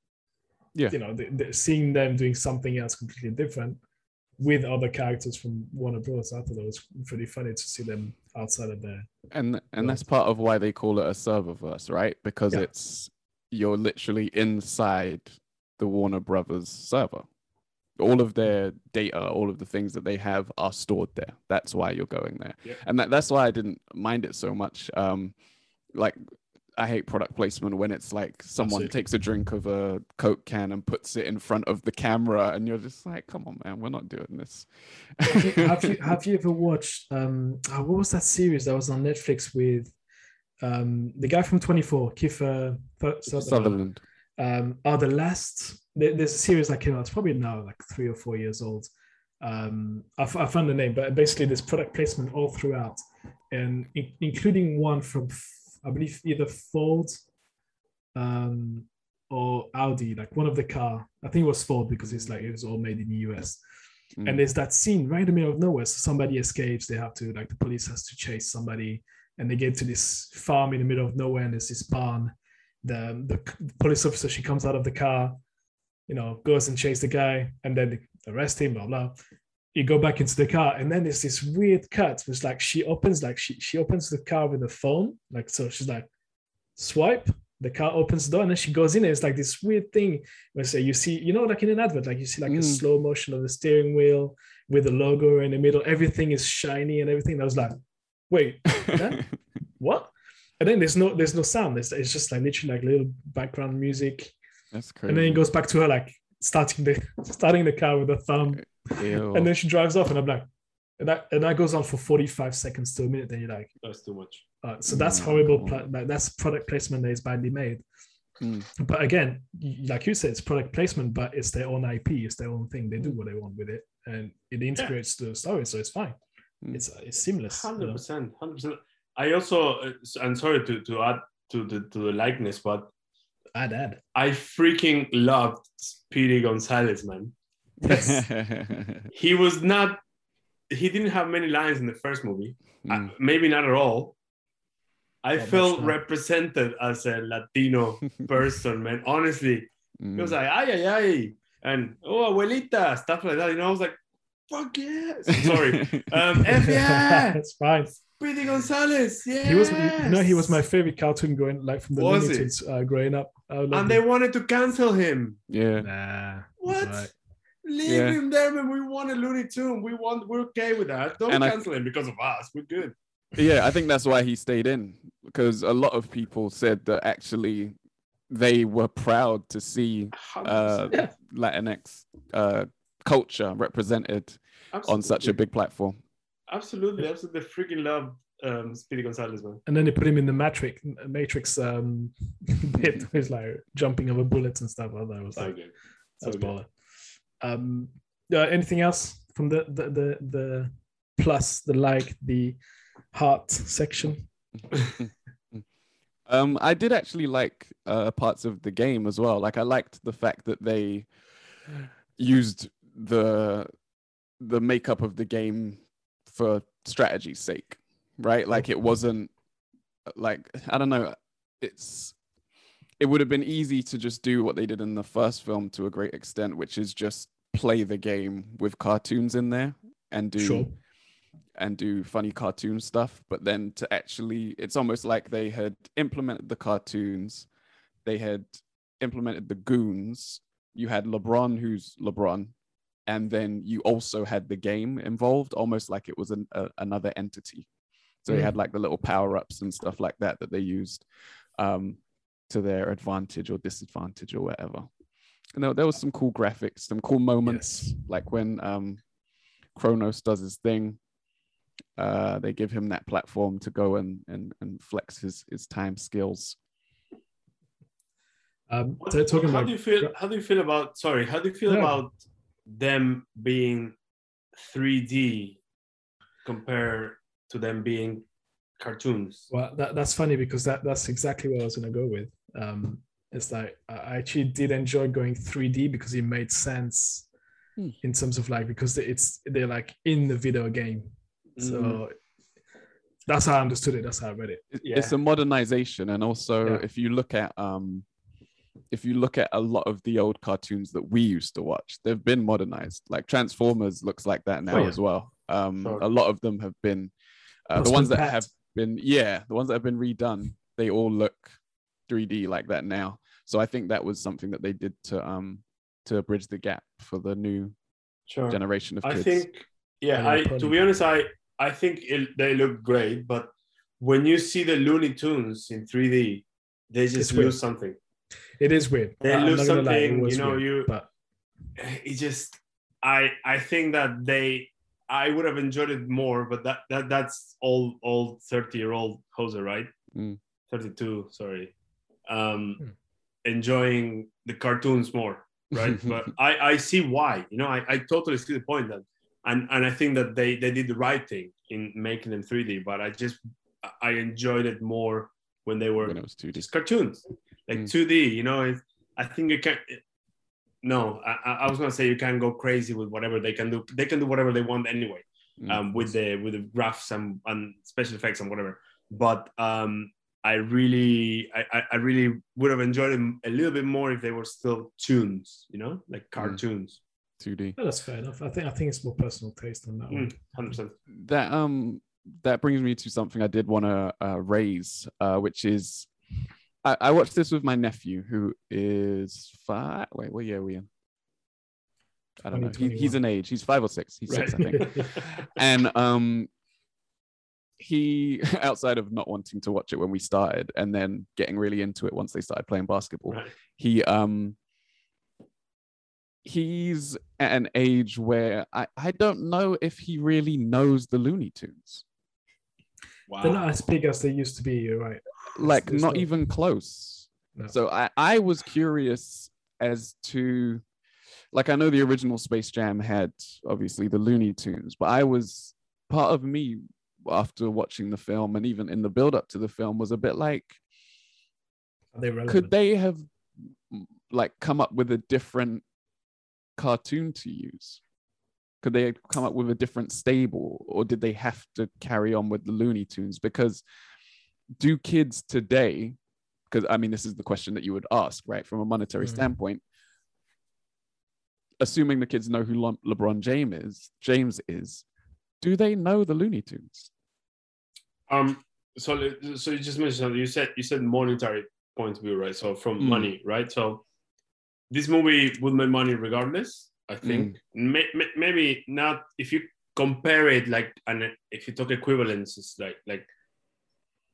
Yeah. you know, they, they, seeing them doing something else completely different with other characters from Warner Bros. I thought it was pretty funny to see them outside of there. and and that's part of why they call it a serververse, right? Because Yeah. it's you're literally inside the Warner Brothers server. All of their data, all of the things that they have are stored there. That's why you're going there, and that, that's why I didn't mind it so much. Um, like I hate product placement when it's like someone Absolutely. takes a drink of a Coke can and puts it in front of the camera, and you're just like, "Come on, man, we're not doing this." have, you, have you ever watched um oh, what was that series that was on Netflix with um the guy from 24 Kiefer Sutherland. Sutherland. um oh the last there's a series that came out it's probably now like three or four years old um I, f- I found the name but basically there's product placement all throughout and in- including one from F- I believe either Ford um or Audi like one of the car I think it was Ford because it's like it was all made in the US Mm. and there's that scene right in the middle of nowhere. So somebody escapes. They have to like the police has to chase somebody, and they get to this farm in the middle of nowhere, and there's this barn. The the police officer she comes out of the car, you know, goes and chase the guy, and then they arrest him. Blah blah. You go back into the car, and then there's this weird cut. It's like she opens like she she opens the car with a phone, like so she's like swipe. The car opens the door and then she goes in. And it's like this weird thing where say you see, you know, like in an advert, like you see like a Mm. slow motion of the steering wheel with the logo in the middle. Everything is shiny and everything. I was like, wait, what? And then there's no there's no sound. It's, it's just like literally like little background music. That's crazy. And then it goes back to her like starting the starting the car with a thumb. Ew. And then she drives off and I'm like, and that and that goes on for 45 seconds to a minute. Then you're like, That's too much. uh, so that's Mm, horrible. cool. Pla- like, that's product placement that is badly made. Mm. But again, like you said, it's product placement, but it's their own IP, it's their own thing. They do what they want with it, and it integrates the story, so it's fine. Mm. It's it's seamless. Hundred percent, hundred percent. I also, uh, s- I'm sorry to to add to the to the likeness, but Add ad. I freaking loved Speedy Gonzales, man. He was not. He didn't have many lines in the first movie. Uh, Mm. maybe not at all. I Not felt represented as a Latino person, man. Honestly, Mm. it was like ay ay ay, and oh abuelita, stuff like that. You know, I was like, fuck yes. Sorry, um, F yeah, it's fine. Speedy Gonzales, yeah. He was, you know, he was my favorite cartoon going like from the Was Looney he? Tunes uh, growing up. I loved and they wanted to cancel him. yeah. nah. What? alright. Leave Yeah. him there, man. We want a Looney Tune. We want. We're okay with that. Don't And I- cancel him because of us. We're good. Yeah, I think that's why he stayed in because a lot of people said that actually they were proud to see uh, Yeah. Latinx uh, culture represented on such a big platform. Absolutely, absolutely. Freaking love um, Speedy Gonzales, man. And then they put him in the Matrix Matrix um, bit. He's like jumping over bullets and stuff. like that was So like good. So that's good. baller. Um, uh, anything else from the the the, the plus the like the heart section? Um, I did actually like uh, parts of the game as well. Like I liked the fact that they used the the makeup of the game for strategy's sake, right? Like it wasn't like I don't know. It's it would have been easy to just do what they did in the first film to a great extent, which is just play the game with cartoons in there and do Sure. and do funny cartoon stuff but then to actually it's almost like they had implemented the cartoons they had implemented the goons you had lebron who's lebron and then you also had the game involved almost like it was an, a, another entity so they had like the little power-ups and stuff like that that they used um, to their advantage or disadvantage or whatever and there, there was some cool graphics some cool moments Yes. like when um, Chronos does his thing. Uh, they give him that platform to go and and, and flex his his time skills. Um, What- so talking how about do you feel? How do you feel about? Sorry, how do you feel Yeah. about them being 3D compared to them being cartoons? Well, that, that's funny because that, that's exactly what I was going to go with. Um, it's like I I actually did enjoy going 3D because it made sense Hmm. in terms of like because it's they're like in the video game. So Mm. that's how I understood it. That's how I read it. It- Yeah. It's a modernization, and also Yeah. if you look at um, if you look at a lot of the old cartoons that we used to watch, they've been modernized. Like Transformers looks like that now Oh, yeah. as well. Um, Sure. a lot of them have been uh, the ones that Pat. have been yeah the ones that have been redone. They all look 3D like that now. So I think that was something that they did to um to bridge the gap for the new Sure. generation of I kids. think, yeah. Yeah, I to be honest, I I think it, they look great, but when you see the Looney Tunes in 3D, they just It's weird. lose something. It is weird. They I- I'm lose not lie, something, you know, weird, you- but It just, I I think that they, I would have enjoyed it more, but that that that's all old 30 year old Jose, right? Mm. 32, sorry. Um, Hmm. enjoying the cartoons more, right? but I, I see why. You know, I, I totally see the point that, and and I think that they they did the right thing in making them 3D. But I just I enjoyed it more when they were when it was 2D. just cartoons, like Mm. 2D. You know, it, I think you can. No, I, I I was gonna say you can't go crazy with whatever they can do. They can do whatever they want anyway Mm. um, with the with the graphs and, and special effects and whatever. But um, I really, I, I- I really would have enjoyed them a little bit more if they were still tunes, you know, like cartoons. 2D. no, that's fair enough. I think I think it's more personal taste on that one. Mm, Hundred percent. that um that brings me to something I did want to uh, raise, uh, which is I, I watched this with my nephew who is five. Wait, what year are we in? I don't know. He, he's an age. He's five or six. He's six, I think. and um, he outside of not wanting to watch it when we started, and then getting really into it once they started playing basketball Right. he um he's at an age where I, I don't know if he really knows the Looney Tunes. Wow. They're not as big as they used to be. You're right. Like there's not no- even close. No. So I, I was curious as to like I know the original Space Jam had obviously the Looney Tunes, but I was part of me after watching the film and even in the build up to the film was a bit like they could they have like come up with a different cartoon to use could they come up with a different stable or did they have to carry on with the looney tunes because do kids today because i mean this is the question that you would ask right from a monetary Mhm. standpoint assuming the kids know who Le- lebron james is james is do they know the looney tunes Um. So, so you just mentioned something. You said you said monetary point of view, right? So from Mm. money, right? So this movie would make money regardless. I think may, may, maybe not if you compare it like and if you talk equivalence, it's like like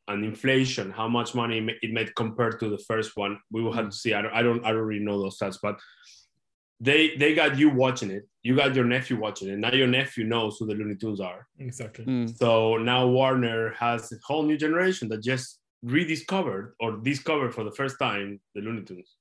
an inflation, how much money it it made compared to the first one. We will have to see. I don't, I don't, I don't really know those stats, but they they got you watching it. You got your nephew watching it. Now your nephew knows who the Looney Tunes are. Exactly. Mm, So now Warner has a whole new generation that just rediscovered or discovered for the first time the Looney Tunes.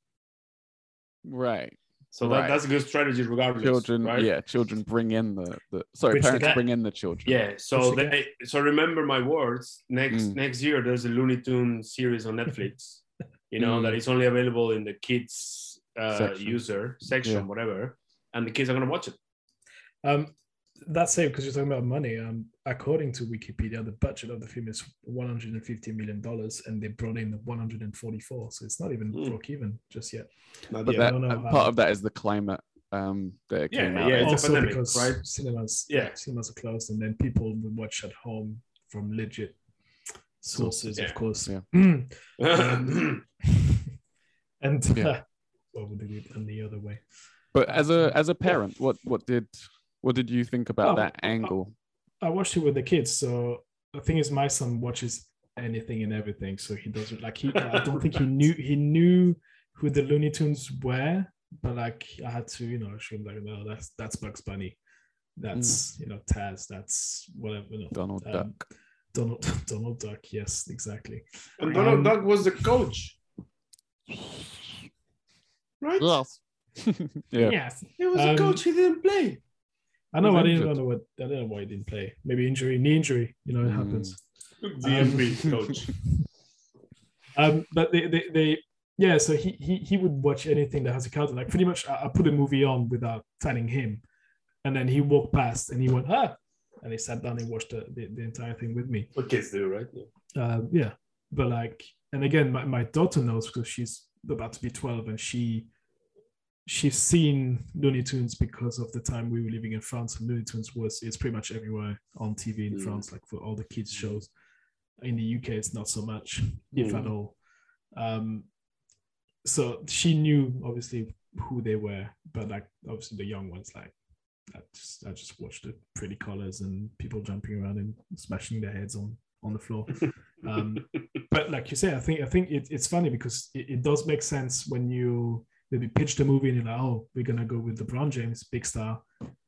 right. So that, Right. that's a good strategy, regardless. Children, right? yeah, children bring in the, the sorry, Bridge parents gap. bring in the children. Yeah. So Push they so remember my words. Next Mm. next year there's a Looney Tune series on Netflix. you know Mm. that is only available in the kids uh, Section. user section, Yeah. whatever, and the kids are gonna watch it. Um, that's it because you're talking about money. Um, according to Wikipedia, the budget of the film is 150 million dollars, and they brought in 144. So it's not even Hmm. broke even just yet. Not But yet. That don't uh, part of that is the climate um that it Yeah, came out. yeah, it's a also pandemic, because right? cinemas, Yeah. cinemas are closed, and then people will watch at home from legit sources, Yeah. of course. Yeah. Um, and Yeah. uh, what would they do on the other way? But as a as a parent, what what did what did you think about Oh, that angle? I watched it with the kids. So the thing is, my son watches anything and everything. So he doesn't like he. I don't think he knew he knew who the Looney Tunes were, but like I had to, you know, show him like, no, that's that's Bugs Bunny, that's you know Taz, that's whatever. You know, Donald um, Duck. Donald Donald Duck. Yes, exactly. and Donald Um, Duck was the coach, right? Yes. yeah. Yes, He was Um, the coach. He didn't play. I know. I didn't injured. know what I don't know why he didn't play. Maybe injury, knee injury. You know, it Mm. happens. DMV coach. um but they, they they yeah so he he he would watch anything that has a character like pretty much I, I put a movie on without telling him and then he walked past and he went ah and he sat down and watched the, the, the entire thing with me What kids do, right? Yeah. uh, yeah but like and again my, my daughter knows because she's about to be 12 and she she's seen Looney Tunes because of the time we were living in France and Looney Tunes was it's pretty much everywhere on TV in Mm. France like for all the kids shows in the UK it's not so much if Mm. at all um so she knew obviously who they were but like obviously the young ones like I just I just watched the pretty colors and people jumping around and smashing their heads on on the floor um, but like you say, I think I think it, it's funny because it, it does make sense when you maybe pitch the movie and you're like, oh, we're gonna go with LeBron James, big star,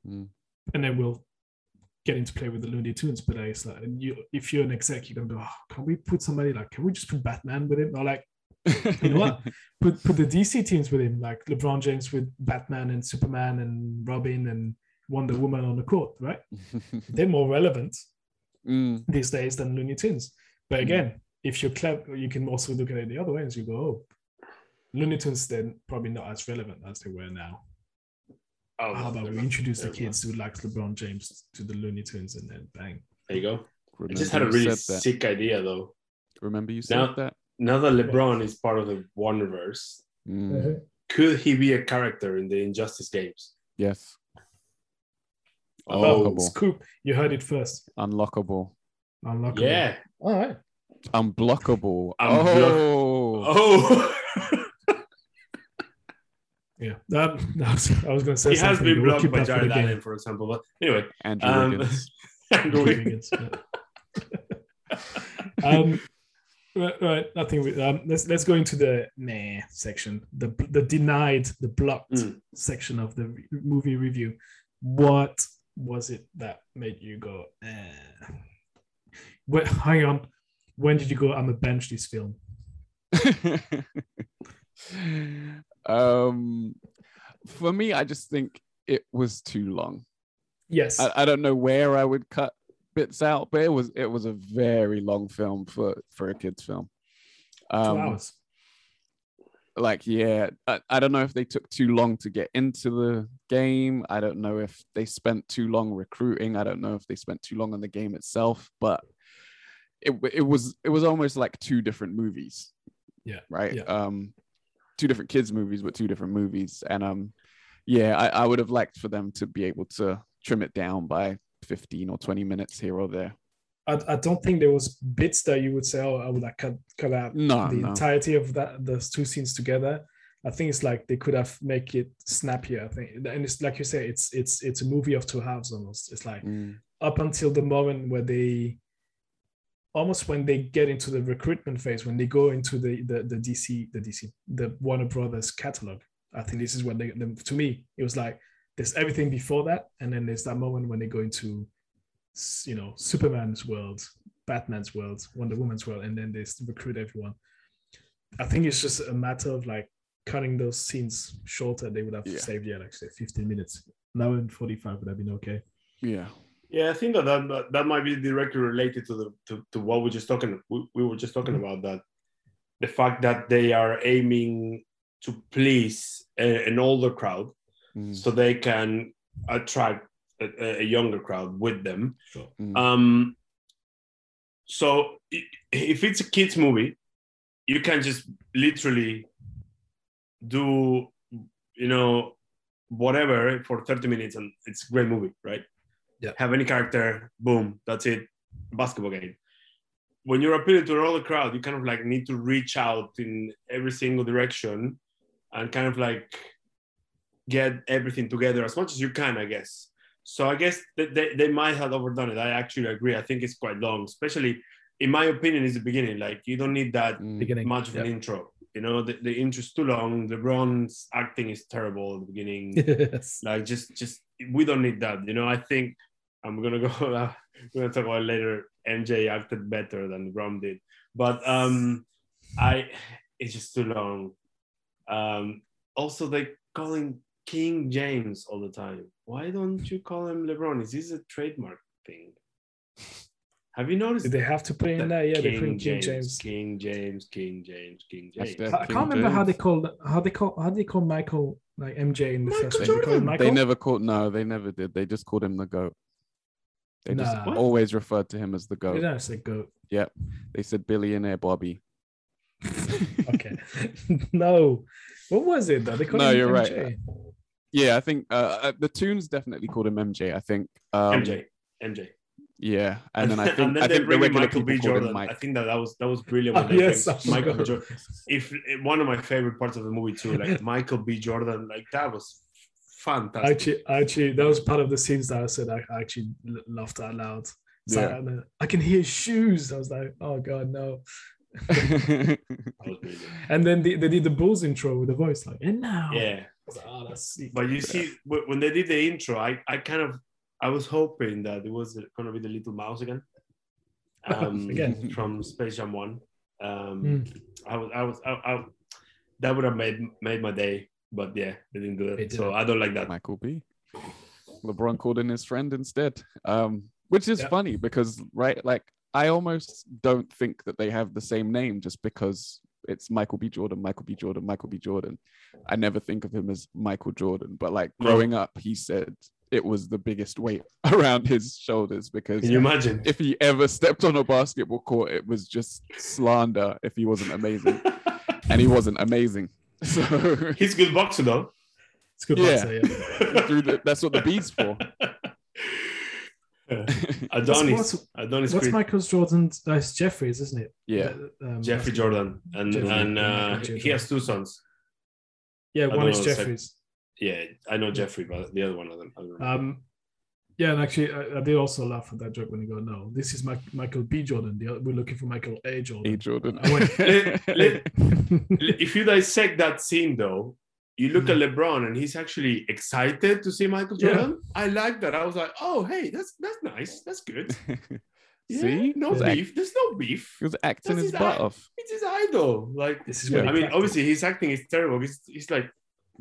Mm. and then we'll get into play with the Looney Tunes. But it's like, and you, if you're an exec, you're gonna go, oh, can we put somebody like, can we just put Batman with him, or like You know what? put put the DC teams with him, like LeBron James with Batman and Superman and Robin and Wonder Woman on the court, right? They're more relevant Mm, these days than Looney Tunes. But Mm. again, if you're clever, you can also look at it the other way and you go, oh, Looney Tunes then probably not as relevant as they were now. Oh, How about we introduce the kids who likes LeBron James to the Looney Tunes and then bang. There you go. I just had a really said that. sick idea though. Remember you said Now- that? Now that LeBron is part of the Warnerverse, Mm, could he be a character in the Injustice games? yes. Oh, Unlockable. scoop! You heard it first. Unlockable. Unlockable. Yeah. All right. Unblockable. Unblock- oh. Oh, Yeah. Um, I was, I was going to say he has been we'll blocked by that for the Jarrett game. Allen, for example. But anyway, Andrew um, Wiggins. Andrew Wiggins, yeah. um, right, right, nothing. with- Um, let's let's go into the meh section, the the denied, the blocked Mm. section of the re- movie review. What was it that made you go? Eh? Wait, hang on. When did you go? I'm a bench this film. um, for me, I just think it was too long. Yes. I, I don't know where I would cut bits out, but it was it was a very long film for for a kids film. Two Um, hours. like yeah I, I don't know if they took too long to get into the game i don't know if they spent too long recruiting i don't know if they spent too long on the game itself but it, it was it was almost like two different movies Yeah, right yeah. um two different kids movies but two different movies and um yeah I, I would have liked for them to be able to trim it down by 15 or 20 minutes here or there I, I don't think there was bits that you would say, oh, I would like cut cut out no the no entirety of that those two scenes together. I think it's like they could have make it snappier. I think, and it's like you say, it's it's it's a movie of two halves almost. It's like Mm, up until the moment where they almost when they get into the recruitment phase, when they go into the the, the DC, the DC, the Warner Brothers catalog, I think this is when they, the, to me, it was like there's everything before that, and then there's that moment when they go into, you know, Superman's world, Batman's world, Wonder Woman's world, and then they recruit everyone. I think it's just a matter of like cutting those scenes shorter. They would have Yeah. saved, yeah, like say 15 minutes. Now in 45 would have been okay. Yeah. Yeah, I think that that, that, that might be directly related to the to, to what we just talking we, we were just talking about that. The fact that they are aiming to please a, an older crowd Mm, so they can attract a, a younger crowd with them. mm, Um, so if it's a kids movie, you can just literally do you know whatever for 30 minutes and it's a great movie, right? Yeah. Have any character, boom, that's it. Basketball game. When you're appealing to an older crowd, you kind of like need to reach out in every single direction and kind of like get everything together as much as you can, I guess. So I guess that they, they might have overdone it. I actually agree. I think it's quite long, especially in my opinion, is the beginning. Like you don't need that mm. Beginning. much of an intro. You know, the, the intro's too long. LeBron's acting is terrible at the beginning. yes. like just just we don't need that. You know, I think I'm gonna go. Uh, we're gonna talk about it later. MJ acted better than LeBron did, but um, I it's just too long. Um, also, they call him King James all the time. Why don't you call him LeBron? Is this a trademark thing? Have you noticed? Did they have to put in that? Yeah, they put in King James. King James, King James, King James. their- I King can't remember how they called how they call how they call Michael like MJ in the Michael first. They call. Michael. They never called. No, they never did. They just called him the goat. They just Nah. What? always referred to him as the They goat. don't say goat. They said billionaire Bobby. Okay. no. What was it though? They called No, him you're right. Yeah, I think uh, uh, the tunes definitely called him MJ. I think. Um, MJ, MJ. Yeah, and then I think then I they think the bring regular Michael B. called him Jordan. I think that that was that was brilliant. Oh, they yes, bring I Michael B. Jordan. If if one of my favorite parts of the movie too, like Michael B. Jordan, like that was fantastic. Actually, actually, that was part of the scenes that I said I I actually laughed out loud. It's Yeah. and then I can hear shoes. I was like, oh god, no. That was brilliant. And then they, they did the Bulls intro with the voice like, and now. Yeah, like, oh, that's sick. but you see, when they did the intro, I I kind of I was hoping that it was gonna be the little mouse again, um, Again. from Space Jam One. Um, Mm. I was I was I, I, that would have made made my day, but yeah, they didn't do They it. So didn't. I don't like that. Michael B. LeBron called in his friend instead, um, which is Yeah. funny because right, like I almost don't think that they have the same name just because it's Michael B. Jordan, Michael B. Jordan, Michael B. Jordan. I never think of him as Michael Jordan, but like growing up, he said it was the biggest weight around his shoulders because Can you imagine? if he ever stepped on a basketball court, it was just slander if he wasn't amazing, and he wasn't amazing. So He's a good boxer though. it's good Yeah. boxer, yeah. the, that's what the bee's for. Adonis. What's- Adonis What's Creed. Michael Jordan's? Uh, it's Jeffries, isn't it? Yeah. Uh, um, Jeffrey Jordan, and Jeffrey and uh, he has two sons. Yeah, I one is know the. Yeah, I know Jeffrey, but the other one I don't, I don't. Um, yeah, and actually, I, I did also laugh at that joke when you go, "No, this is Mike, Michael B. Jordan. The, we're looking for Michael A. Jordan." A Jordan. Went- Let- let- if you dissect that scene though, you look at LeBron and he's actually excited to see Michael Yeah. Jordan. I like that. I was like, oh hey, that's that's nice. That's good. Yeah, See, no He was, act- beef. There's no beef. he was acting That's his his butt act. off. It's his idol. Like this is Yeah. I mean, obviously his acting is terrible. He's, he's like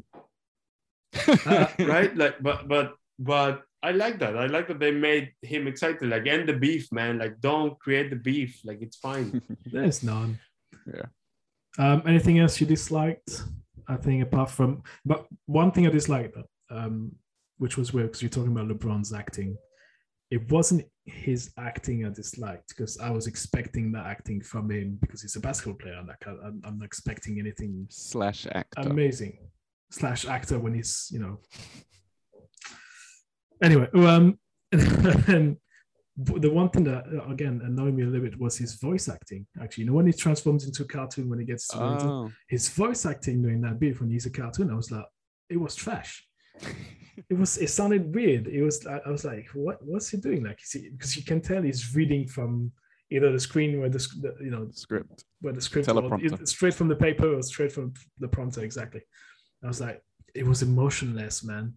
uh, right, like but but but I like that. I like that they made him excited. Like end the beef, man. Like don't create the beef. Like it's fine. There's none. Yeah. Um, anything else you disliked? I think apart from, but one thing I disliked, um, which was weird because you're talking about LeBron's acting. It wasn't his acting I disliked because I was expecting that acting from him because he's a basketball player. And like, I- I'm, I'm not expecting anything Slash actor. amazing slash actor when he's you know anyway um and the one thing that again annoyed me a little bit was his voice acting. Actually you know when he transforms into a cartoon when he gets to Oh. his voice acting during that bit when he's a cartoon i was like it was trash. It was it sounded weird. It was i I was like what what's he doing? Like because you can tell he's reading from either the screen where the, the you know Script. where the script Teleprompter. straight from the paper or straight from the prompter exactly. I was like it was emotionless man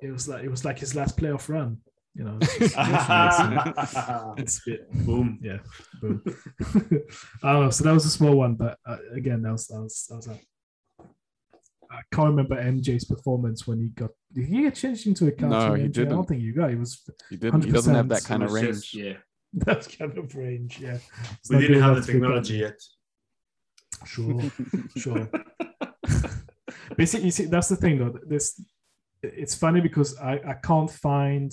it was like it was like his last playoff run you know it's just it's a bit Boom. yeah boom i don't know so that was a small one but uh, again that was that was that was a I can't remember MJ's performance when he got. Did he get changed into a cartoon? No, he MJ? I didn't. don't think you got. He was He didn't. He doesn't have that kind of range. just- yeah. that kind of range. Yeah, It's We didn't have the to be a technology yet. Sure, sure. Basically, you see, that's the thing though. This it's funny because I I can't find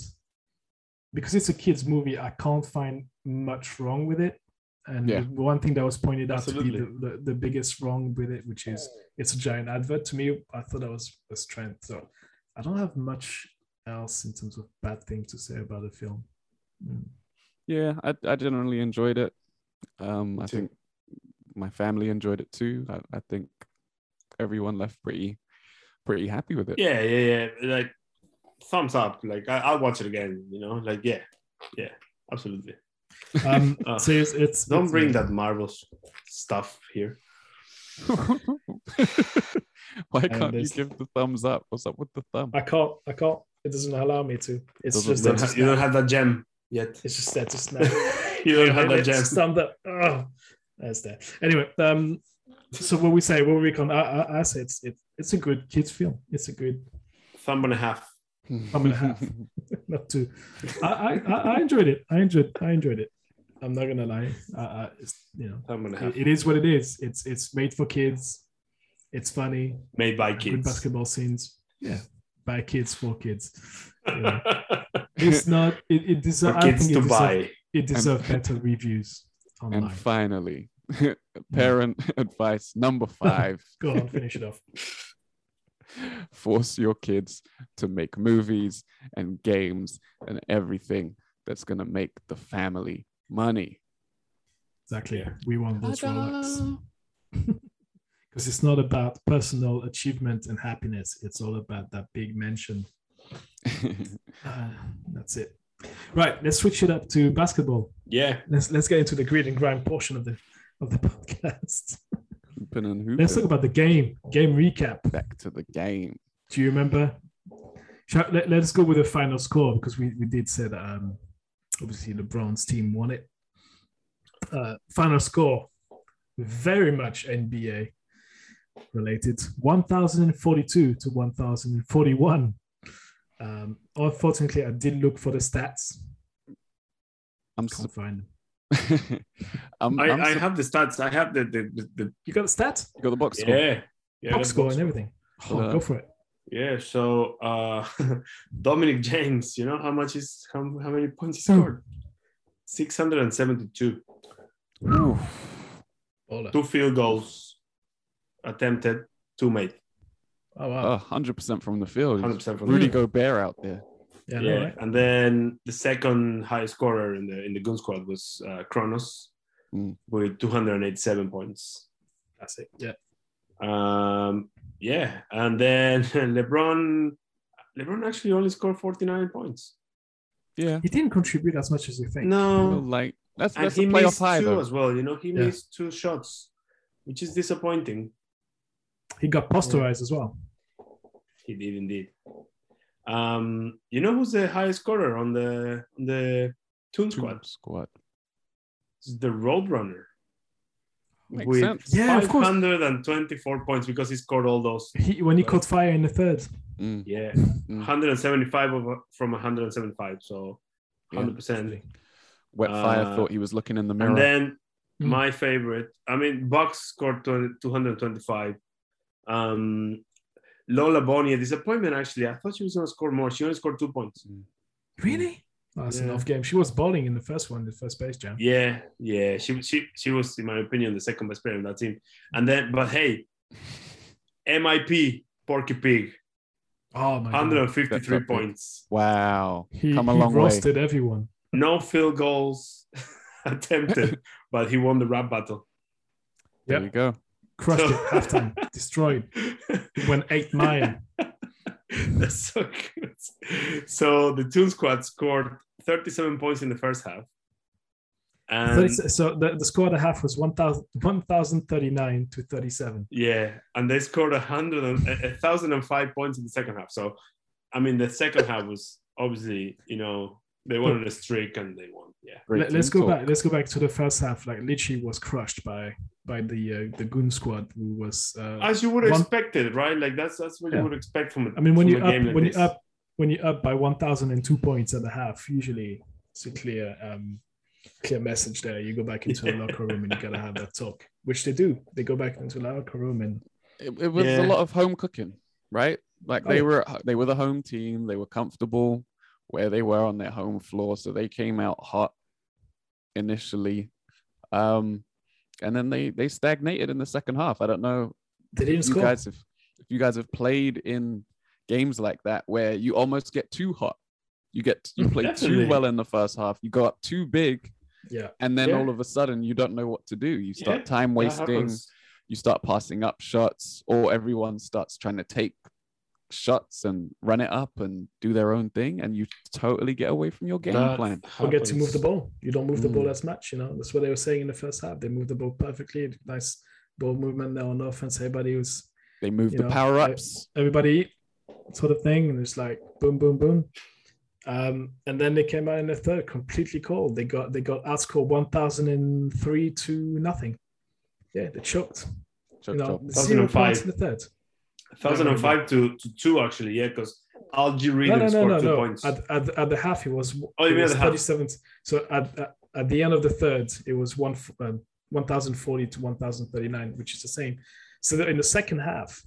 because it's a kids movie. I can't find much wrong with it. And Yeah. the one thing that was pointed out to be the, the, the biggest wrong with it, which is it's a giant advert. To me, I thought that was a strength. So I don't have much else in terms of bad things to say about the film. Mm. Yeah, I, I generally enjoyed it. Um, I too. think my family enjoyed it too. I, I think everyone left pretty pretty happy with it. Yeah, yeah, yeah. Like thumbs up. Like I, I'll watch it again. You know, like yeah, yeah, absolutely. Um, Uh, so it's, it's Don't it's- bring that Marvel stuff here. Why And can't you give the thumbs up? What's up with the thumb? I can't. I can't. It doesn't allow me to. It's Doesn't just You there don't, to have, you don't have that gem yet. It's just there to snap. you don't have that It's gem. Stand up. Oh, that's there. Anyway, um, so what we say, what we can, I, I, I say it's it, it's a good kids film. It's a good, Thumb and a half. thumb and a half. not two. I, I, I I enjoyed it. I enjoyed. I enjoyed it. I'm not gonna lie. I, I, it's, you know, Thumb and a half. it, it is what it is. It's it's made for kids. It's funny. Made by Good kids. basketball scenes. Yeah, by kids for kids. Yeah. It's not. It, it deserves. I kids think to it deserves buy. it deserves better reviews online. and finally, parent advice number five. Go on, finish it off. Force your kids to make movies and games and everything that's gonna make the family money. Exactly. We want those Rolex. Because it's not about personal achievement and happiness. It's all about that big mention. Uh, that's it. Right. Let's switch it up to basketball. Yeah. Let's let's get into the grid and grind portion of the of the podcast. Hooping and hooping. Let's talk about the game. Game recap. Back to the game. Do you remember? Let, let's go with the final score because we, we did say that um, obviously LeBron's team won it. Uh, final score, very much NBA related 1042 to 1041. Um, unfortunately, I didn't look for the stats. I'm, Can't find them. Su- I'm, I, I'm I have the stats. I have the the, the, the You got the stats? You got the box score. yeah. Yeah, Box score box and everything. Oh, Uh, go for it. Yeah, so uh Dominic James, you know how much is how, how many points he Hmm. scored? 672. Oof. Baller. Two field goals attempted, two made. Oh, wow. Uh, 100% from the field. 100% from Rudy the Gobert out there. Yeah, Yeah, no, right? and then the second highest scorer in the in the goon squad was uh, Chronos Mm. with 287 points. That's it. Yeah. Um, yeah, and then LeBron, LeBron actually only scored 49 points. Yeah. He didn't contribute as much as you think. A little No, like That's, and that's he a playoff missed high, two though. as well. You know, he Yeah. missed two shots, which is disappointing. He got posterized as well. He did indeed. Um, you know who's the highest scorer on the on the Toon Two squad? squad. It's the Roadrunner Makes with sense. Yeah, of course. 524 points because he scored all those. He when he Right. caught fire in the third. Mm. Yeah, Mm. 175 of, from 175, so 100. percent Wet Fire Uh, thought he was looking in the mirror. And then Mm. my favorite, I mean, Bucks scored 20, 225. Um, Lola Bunny, a disappointment actually. I thought she was going to score more. She only scored two points. Mm. Really? Oh, that's Yeah. off game. She was bowling in the first one, the first Space Jam. Yeah, yeah. She she she was, in my opinion, the second best player in that team. And then, but hey, MIP Porky Pig, Oh my 153 That's up there. points. wow. He, Come a he long way. roasted everyone. No field goals attempted, but he won the rap battle. There Yep. you go. Crushed it, halftime, destroyed. Went eight mile. That's so good. So the Toon Squad scored 37 points in the first half. And so the, the score at the half was 1,000 1,039 to 37. yeah, and they scored a hundred and a a thousand and five points in the second half. So, I mean, the second half was obviously, you know, they wanted a streak and they won. Yeah, Great Let, us go talk. back. Let's go back to the first half. Like literally was crushed by by the uh, the goon squad who was. Uh, as you would One- expect it, right? Like that's that's what Yeah. you would expect from it. I mean, when you up like when you up when you up by 1,002 points at the half, usually it's a clear um clear message there. You go back into the locker room and you gotta have that talk, which they do. They go back into the locker room and it, it was Yeah. a lot of home cooking, right? Like Oh, they yeah. were they were the home team. They were comfortable where they were on their home floor, so they came out hot initially, um, and then they they stagnated in the second half. I don't know they didn't if you score. guys have if you guys have played in games like that where you almost get too hot. You get you play Definitely. too well in the first half. You go up too big, yeah, and then Yeah. all of a sudden you don't know what to do. You start Yeah, time wasting you start passing up shots or everyone starts trying to take shots and run it up and do their own thing and you totally get away from your game That plan forget to move the ball. You don't move the ball Mm. as much. You know that's what they were saying in the first half. They moved the ball perfectly. Nice ball movement there on offense. Everybody was they moved the know, power ups everybody sort of thing, and it's like boom, boom, boom. Um, and then they came out in the third, completely cold. They got they got outscored one thousand and three to nothing. Yeah, they choked. Chop, You know, zero points in the third. Thousand and five to, to two actually, yeah, because Al-G Rhythm no, no, scored no, two points. At, at, at the half, it was. Oh, you it mean was the half? 37. So at, at at the end of the third, it was one um, 1,040 to 1,039, which is the same. So in the second half,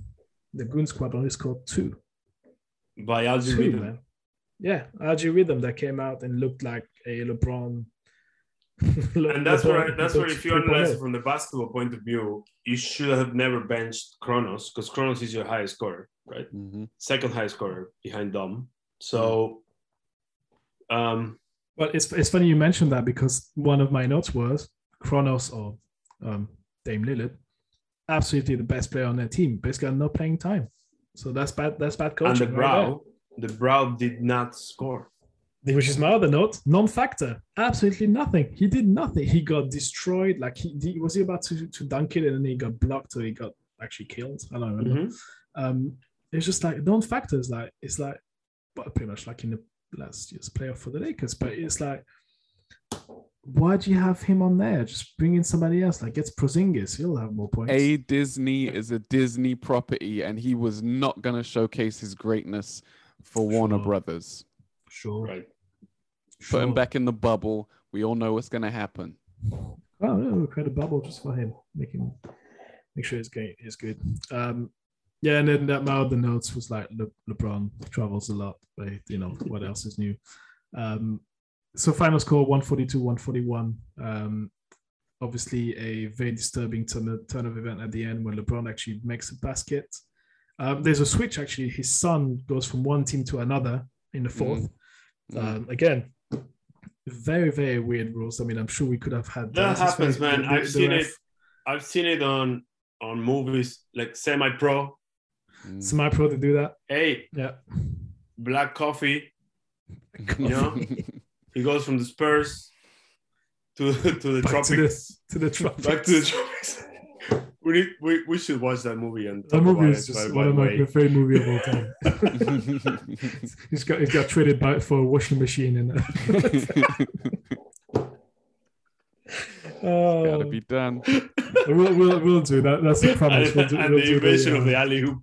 the Goon Squad only scored two. by Al-G Rhythm. man. Yeah, Al-G Rhythm that came out and looked like a LeBron. And that's where LeBron that's where if you analyze it from the basketball point of view, you should have never benched Chronos because Chronos is your highest scorer, right? Mhm. Second highest scorer behind Dom. So um Well, it's it's funny you mentioned that because one of my notes was Chronos or um, Dame Lillard, absolutely the best player on their team, basically no playing time. So that's bad. That's bad coaching. and coaching. the right brow, the brow did not score. There. which is my other note. Non-factor, absolutely nothing. He did nothing. He got destroyed. Like he, he was he about to to dunk it and then he got blocked or he got actually killed. I don't remember. Mhm. Um, it's just like non-factors. Like it's like, well, pretty much like in the last year's playoff for the Lakers. But it's like, why do you have him on there? Just bring in somebody else. Like gets Porzingis, he'll have more points. a disney is a disney property and he was not going to showcase his greatness for warner Sure. brothers sure, Right. Put him back in the bubble we all know what's going to happen Oh, yeah, we'll create a bubble just for him. Make him make sure his game is good. Um, yeah, and then that my other notes was like Le- LeBron travels a lot, but you know what else is new. Um, so final score 142, 141. Um, obviously a very disturbing turn, turn of event at the end when LeBron actually makes a basket. Um, there's a switch actually. His son goes from one team to another in the 4th Mm. Um, again, very very weird rules. I mean, I'm sure we could have had That happens, very- man. the- I've the seen ref- it. I've seen it on on movies like semi pro. Mm. Semi pro to do that. Hey, Yeah. black coffee. You know? He goes from the Spurs to to the Back to tropics. the to the tropics. Back to the tropics. We, need, we we should watch that movie and That talk movie about is it, just by- one by of my way. favorite movie of all time. he's got he's got traded back for a washing machine and oh, gotta be done we'll, we'll we'll do that. That's a promise. and, We'll do, and we'll the do invasion uh, of the alley-oop.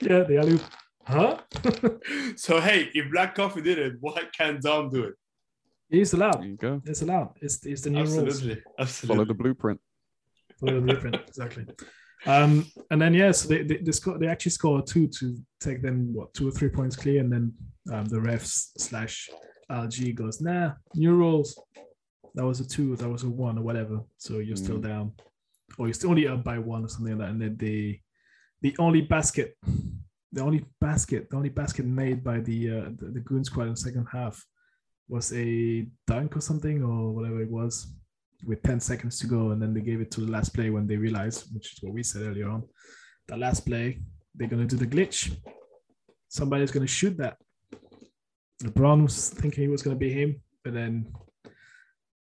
yeah the alley. hoop. Huh? So hey, if Black Coffee did it, why can't Dom do it? It's there allowed. you go It's allowed. It's it's the new rules. Absolutely, absolutely. follow the blueprint Follow the blueprint exactly. Um, and then yes, they they, they, score, they actually score two to take them what two or three points clear, and then um, the refs slash Al-G goes nah new rules. That was a two, that was a one or whatever. So you're still Mm. down, or you're still only up by one or something like that. And then the the only basket, the only basket, the only basket made by the uh, the, the Goon Squad in the second half was a dunk or something or whatever it was with 10 seconds to go and then they gave it to the last play when they realized which is what we said earlier on the last play they're going to do the glitch somebody's going to shoot that lebron was thinking it was going to be him but then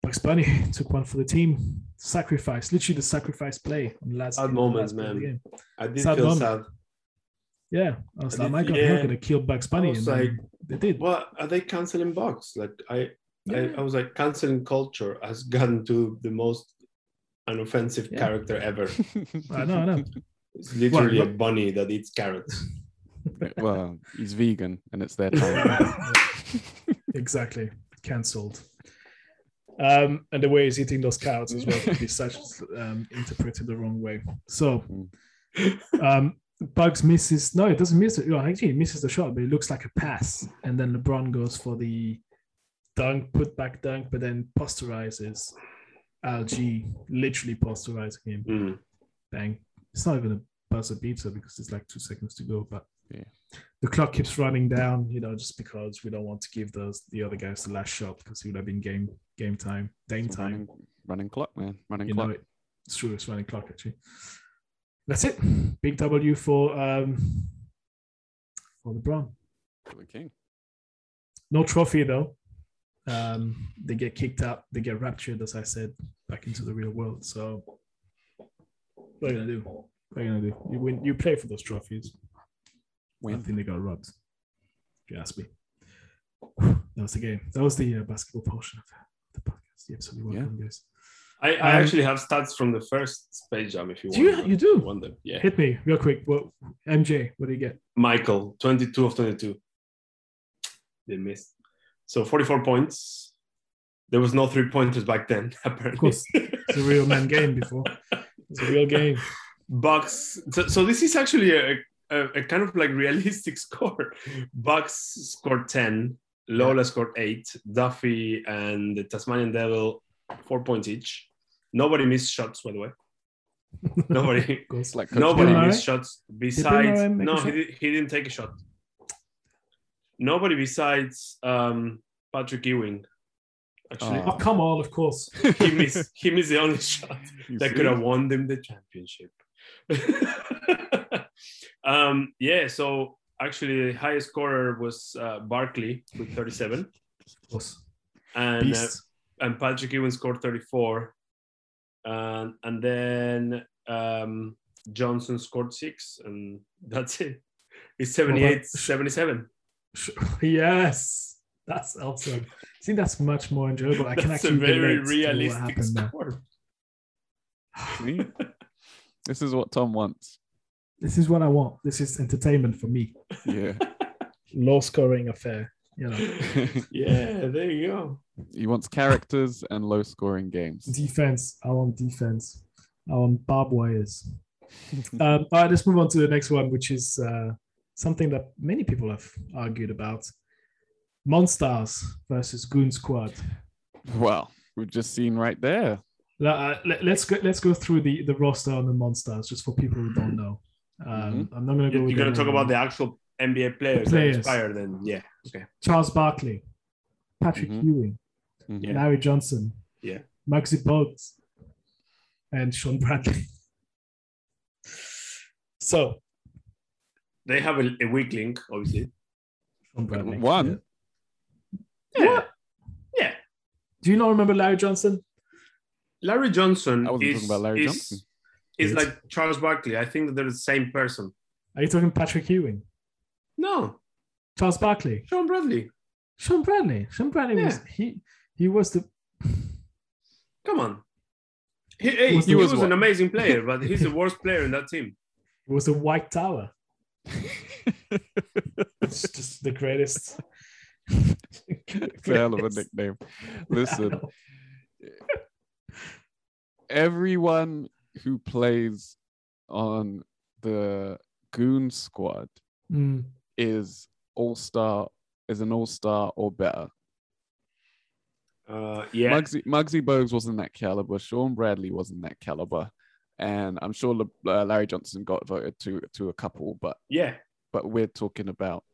Bugs Bunny took one for the team. Sacrifice, literally the sacrifice play. On the last Sad moments, last play of the man. I did Sad feel moment. sad. Yeah, I was I like, did- my God, they're gonna kill Bugs Bunny, was and like, they did. what are they canceling Bugs? Like I, I, Yeah. I was like, canceling culture has gotten to the most unoffensive Yeah. character ever. I know, I know. It's literally What- a bunny that eats carrots. well, he's vegan and it's their time. exactly cancelled. Um, and the way he's eating those carrots as well could be such um, interpreted the wrong way. So, um, Bugs misses. No, it doesn't miss it. Well, actually, it misses the shot, but it looks like a pass. And then LeBron goes for the dunk, put back dunk, but then posterizes Al-G, literally posterizing him. Mm. Bang. It's not even a buzzer beater because it's like two seconds to go, but Yeah. the clock keeps running down, you know, just because we don't want to give those the other guys the last shot because it would have been game game time, game It's time. running, running clock, man. Running You clock. know, it, it's true, it's running clock actually. That's it. Big W for um for LeBron. for the king. No trophy though. Um, they get kicked out, they get raptured, as I said, back into the real world. So what are you gonna do? What are you gonna do? You win you play for those trophies. I think they got robbed. If you ask me. That was the game. That was the uh, basketball portion of the podcast. You're absolutely welcome, guys. I, I Um, actually have stats from the first Space Jam. If you Do you, want, you do? want them. Yeah. Hit me real quick. What MJ? What do you get? Michael, 22 of 22. They missed. So 44 points. There was no three pointers back then, apparently. Of course, it's a real man game before. It's a real game. Bucks. So, so this is actually a, a, a kind of like realistic score. Bugs scored 10, Lola scored 8, Daffy and the Tasmanian Devil, four points each. Nobody missed shots, by the way. Nobody. Of course. Like Nobody Murray? missed shots besides. Murray No, he, did, he didn't take a shot. Nobody besides um, Patrick Ewing. Actually, Oh, come on, of course. he missed. He missed the only shot You that could have won them the championship. um, yeah. So actually, the highest scorer was uh, Barkley with 37, Of course. and uh, and Patrick Ewing scored 34. And and then um, Johnson scored six, and that's it. It's 78 77. Yes. That's awesome. I think that's much more enjoyable. I can That's a actually very realistic score. This is what Tom wants. This is what I want. This is entertainment for me. Yeah. Low scoring affair. You know, Yeah, there you go. he wants characters and low scoring games. defense. I want defense. I want barbed wires. um, all right, let's move on to the next one, which is uh, something that many people have argued about: Monstars versus Goon Squad. Well, we've just seen right there. Uh, let, us go. Let's go through the the roster on the Monstars, just for people who don't know. Um, I'm not going to go. You're going to talk about the actual NBA players, players. that inspired then. Yeah. Okay. Charles Barkley, Patrick Mhm. Ewing, Mhm. Larry Johnson, Yeah. Muggsy Bogues, and Shawn Bradley. So, They have a, a weak link, obviously. Shawn One. Yeah. Yeah. Yeah. Do you not remember Larry Johnson? Larry Johnson I wasn't is, talking about Larry is, Johnson. is Yes. like Charles Barkley. I think that they're the same person. Are you talking Patrick Ewing? No, Charles Barkley? Shawn Bradley. Shawn Bradley. Shawn Bradley was he he was the Come on. He, hey, was he was, was an amazing player, but he's the worst player in that team. he was the White Tower. It's just the greatest. It's a hell of a nickname. Listen, everyone who plays on the Goon squad Mm, is all star, is an all star or better. Uh, yeah. Muggsy, Muggsy Bogues wasn't that caliber. Shawn Bradley wasn't that caliber. And I'm sure Le- uh, Larry Johnson got voted to to a couple, but yeah. But we're talking about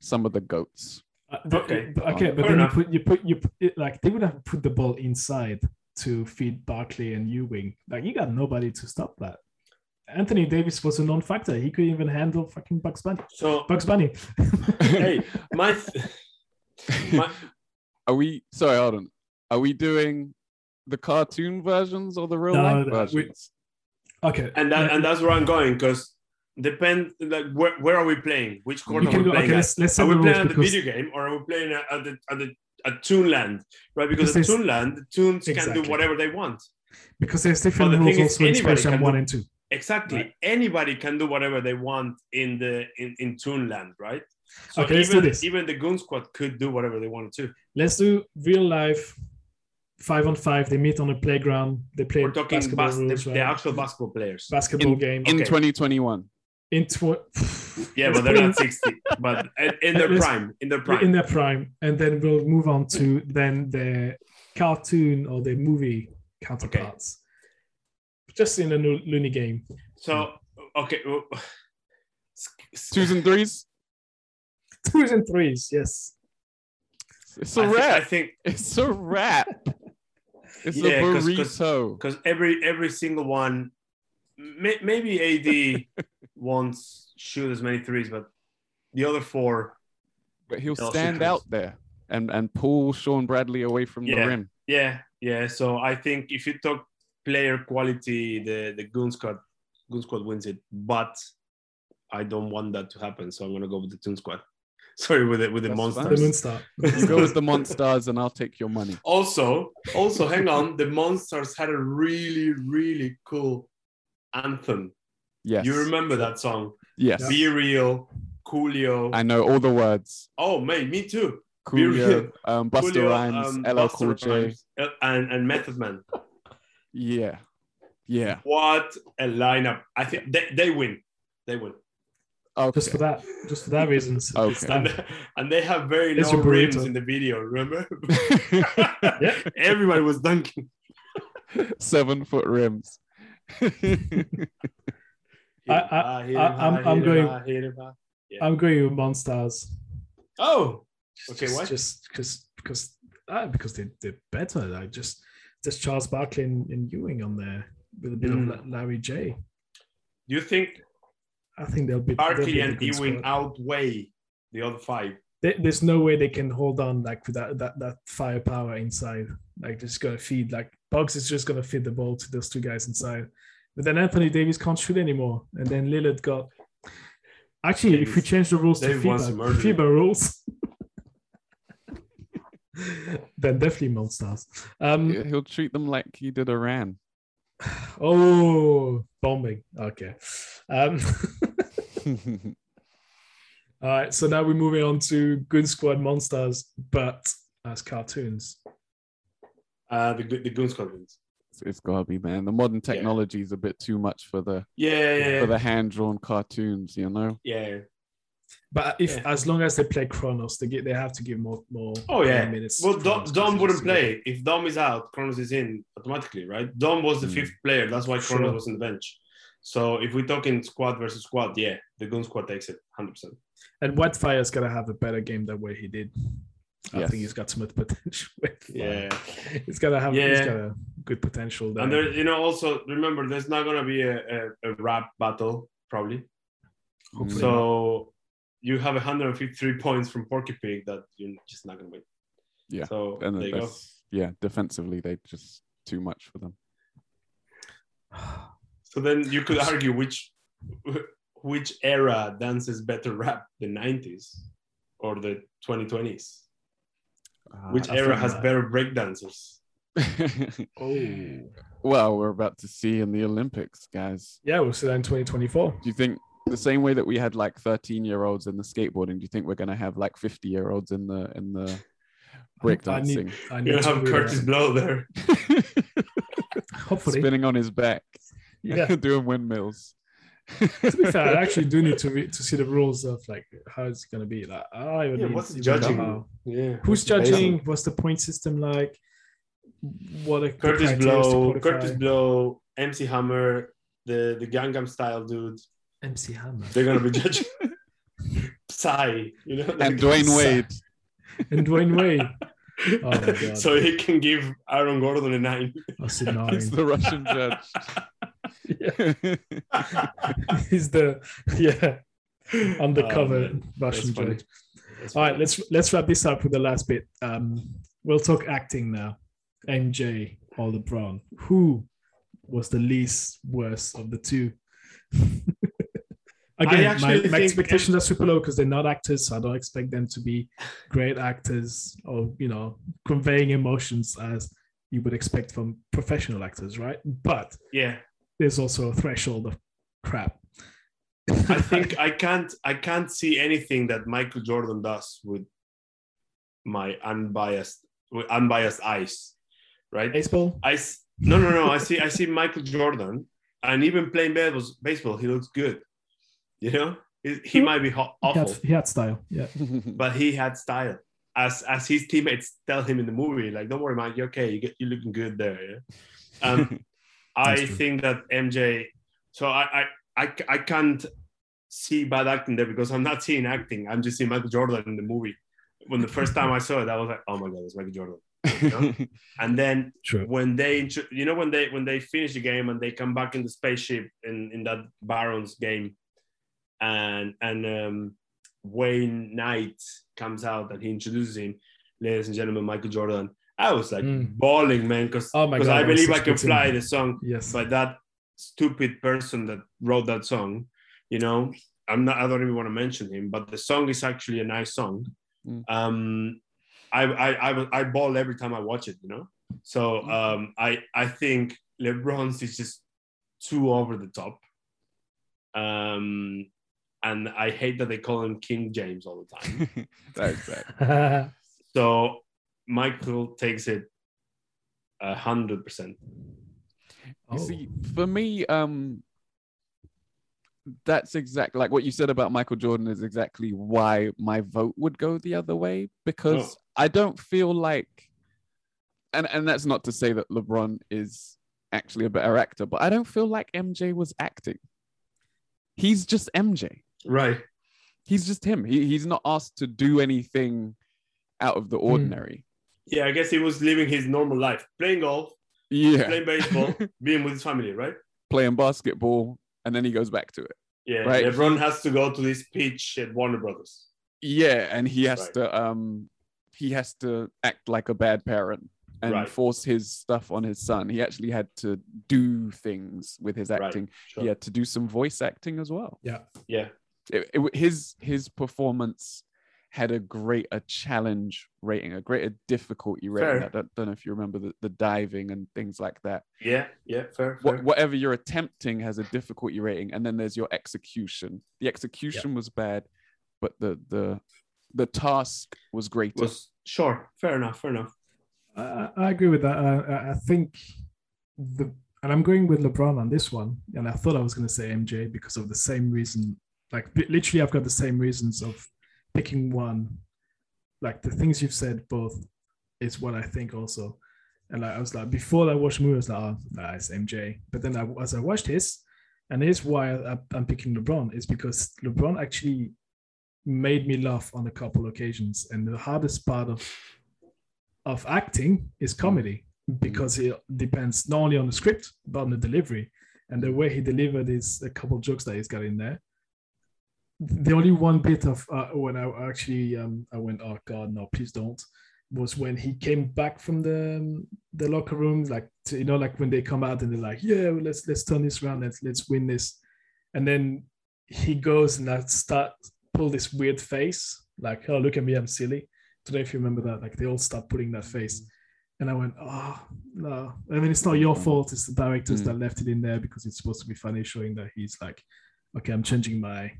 some of the goats. Uh, but- Okay. but- okay, but Fair then you put you put you put it, like they would have put the ball inside to feed Barkley and Ewing. Like you got nobody to stop that. Anthony Davis was a non-factor. He could even handle fucking Bugs Bunny. So, Bugs Bunny. hey, my, th- my Are we sorry, hold on. Are we doing the cartoon versions or the real No, life no, we- versions? Okay. and that, and that's where I'm going because depend like where, where are we playing? Which corner you are we playing? okay, at? let's let's say Are we playing rules at the video game or are we playing at at the at the at Toonland? Right, because Because at there's- Toonland, the Toons can do whatever they want. because there's different the rules also in anybody Space can one do- and two. Exactly. Right. Anybody can do whatever they want in the in, in Toonland, right? So Okay, let's do even this. even the Goon Squad could do whatever they wanted to. Let's do real life five on five. They meet on a playground. They play We're talking basketball bas- rules, the right? actual basketball players. basketball game. In Okay. 2021. In tw- Yeah, but they're not 60. But in- in their prime, in their prime. in their prime, and then we'll move on to then the cartoon or the movie counterparts. Just in a lo- loony game. So okay, Twos and threes. Twos and threes, yes. It's I a thi- I wrap. think It's a wrap. It's Yeah, a 'cause- 'cause- burrito. because every every single one, may, maybe AD won't shoot as many threes, but the other four, But he'll stand shoot out there and and pull Shawn Bradley away from the rim. yeah, yeah. So I think if you talk player quality, the the Goon Squad, Goon Squad wins it. But I don't want that to happen, so I'm gonna go with the Toon Squad. Sorry, with it with the That's Monstars. The Monstar. You go with the Monstars, and I'll take your money. Also, also, hang on. The Monstars had a really, really cool anthem. Yes. You remember that song? Yes. B-Real, Coolio. I know all the words. oh, mate, me too. Coolio, um, Busta Coolio, Rhymes, um, LL Busta Cool J. And and Method Man. Yeah. Yeah. What a lineup! I think they, they win. They win, Okay. Just for that, just for that reason. it's- it's Okay. and, done. and they have very It's low your burrito. rims in the video. Remember? Yeah. Everybody was dunking. Seven foot rims. I- I- Hit it I- I'm- I'm going- high, hit it high. I'm going with Monstars. Oh, Okay, just, why? Just because because uh, because they they're better. Like just just Charles Barkley and, and Ewing on there with a bit Mm. of Larry J. do you think I think they'll be they'll Barkley be and Ewing squad. outweigh the other five? There- there's no way they can hold on like with that that, that firepower inside. Like they're just gonna feed like Bugs is just gonna feed the ball to those two guys inside. But then Anthony Davis can't shoot anymore, and then Lillard got. Actually, if we change the rules to Davis to FIBA. FIBA rules, then definitely Monstars. Um, He'll treat them like he did Iran. oh, bombing. Okay. Um, all right. So now we're moving on to Goon Squad Monstars, but as cartoons. Uh, the the Goon Squad wins. It's gotta be, man. The modern technology is a bit too much for the Yeah, yeah, for the hand drawn cartoons, you know. yeah. But if Yeah. as long as they play Chronos, they get they have to give more more. Oh yeah. minutes. Well, to Dom, Dom wouldn't play if Dom is out. Chronos is in automatically, right? Dom was the Hmm. fifth player. That's why Chronos Sure. was in the bench. So if we're talking squad versus squad, yeah, the Goon Squad takes it, hundred percent. And Wet-Fire's gonna have a better game than way he did. I Yes. think he's got so much potential. Wet-Fire. Yeah. he's gonna have. He's Yeah. got a good potential there. And there, you know, also remember, there's not gonna be a, a, a rap battle probably. Hopefully So you have 153 points from Porky Pig that you're just not gonna win. Yeah. So And there you go. that's yeah, defensively they just too much for them. So then you could argue which which era dances better rap, the 90s or the 2020s? Uh, which I era has that- better breakdancers? Oh. well, we're about to see in the Olympics, guys. Yeah, we'll see that in 2024. Do you think the same way that we had like 13 year olds in the skateboarding, do you think we're gonna have like 50 year olds in the in the I breakdancing? need, I need gonna have Kurtis that. Blow there. Hopefully. Spinning on his back, Yeah. doing windmills. to be fair, I actually do need to re- to see the rules of like how it's gonna be. Like, I don't Yeah, what's the even know judging? Yeah. Who's what's the basis? judging? What's the point system like? What are the Kurtis Blow, qualify? Kurtis Blow, MC Hammer, the the Gangnam Style dude. MC Hammer, They're gonna be judging. Psy, you know, And Dwyane Wade. and Dwyane Wade. Oh my god, so he can give Aaron Gordon a nine. that's a nine. He's the Russian judge. Yeah, He's the yeah undercover man. Russian judge. All right, let's let's wrap this up with the last bit. Um, we'll talk acting now. MJ or LeBron, who was the least worst of the two? Again, my, my expectations are super low because they're not actors, so I don't expect them to be great actors or you know conveying emotions as you would expect from professional actors, right? But Yeah, there's also a threshold of crap. I think I can't I can't see anything that Michael Jordan does with my unbiased with unbiased eyes, right? baseball. I s- no no no I see I see Michael Jordan and even playing baseball, baseball he looks good, you know. He, he might be ho- He had, awful, he had style. Yeah. but he had style. As as his teammates tell him in the movie, like, don't worry, Mike, you're okay. You get you're looking good there. Yeah? Um, I true. think that MJ. So I, I I I can't see bad acting there because I'm not seeing acting. I'm just seeing Michael Jordan in the movie. When the first time I saw it, I was like, oh my god, it's Michael Jordan. Know? And then True. when they, you know, when they when they finish the game and they come back in the spaceship in in that Barons game, and and um, Wayne Knight comes out and he introduces him, ladies and gentlemen, Michael Jordan. I was like Mm. bawling, man, because Oh my God, I believe I such can good fly the song Yes. by that stupid person that wrote that song. You know, I'm not. I don't even want to mention him, but the song is actually a nice song. Mm. Um, I I I I ball every time I watch it. You know, so um, I I think LeBron's is just too over the top. Um, and I hate that they call him King James all the time. That's that. so Michael takes it a hundred percent. Oh. You see, for me, um, that's exactly like what you said about Michael Jordan is exactly why my vote would go the other way because Oh. I don't feel like, and and that's not to say that LeBron is actually a better actor, but I don't feel like MJ was acting. He's just MJ. Right. He's just him. He, he's not asked to do anything out of the ordinary. Yeah, I guess he was living his normal life, playing golf, Yeah, playing baseball, being with his family, right? playing basketball, and then he goes back to it. Yeah. Right. LeBron has to go to this pitch at Warner Brothers. Yeah, and he has Right. to um he has to act like a bad parent and Right. force his stuff on his son. He actually had to do things with his Right. acting. Sure. He had to do some voice acting as well. yeah. Yeah. It- it- his his performance had a greater challenge rating, a greater difficulty rating. Fair. I don't, don't know if you remember the, the diving and things like that. Yeah. Yeah. Fair. Wha- fair. whatever you're attempting has a difficulty rating, and then there's your execution. The execution was bad, but the the the task was greater. was sure. Fair enough. Fair enough. I, I agree with that. I, I- I think the and I'm going with LeBron on this one. And I thought I was going to say MJ because of the same reason. Like literally, I've got the same reasons of picking one. Like the things you've said, both is what I think also. And like, I was like, before I watched the movie, I was like, oh, nah, it's MJ. But then I, as I watched his, and here's why I, I'm picking LeBron is because LeBron actually made me laugh on a couple occasions. And the hardest part of of acting is comedy because it depends not only on the script but on the delivery and the way he delivered is a couple jokes that he's got in there. The only one bit of uh, when I actually um, I went, oh god, no, please don't, was when he came back from the um, the locker room, like to, you know, like when they come out and they're like, yeah, well, let's let's turn this around, let's let's win this, and then he goes and that start pull this weird face, like, oh look at me, I'm silly. Know if you remember that, like they all start putting that face. And I went, oh no. I mean, it's not your fault. It's the directors Mm. that left it in there because it's supposed to be funny, showing that he's like, okay, I'm changing my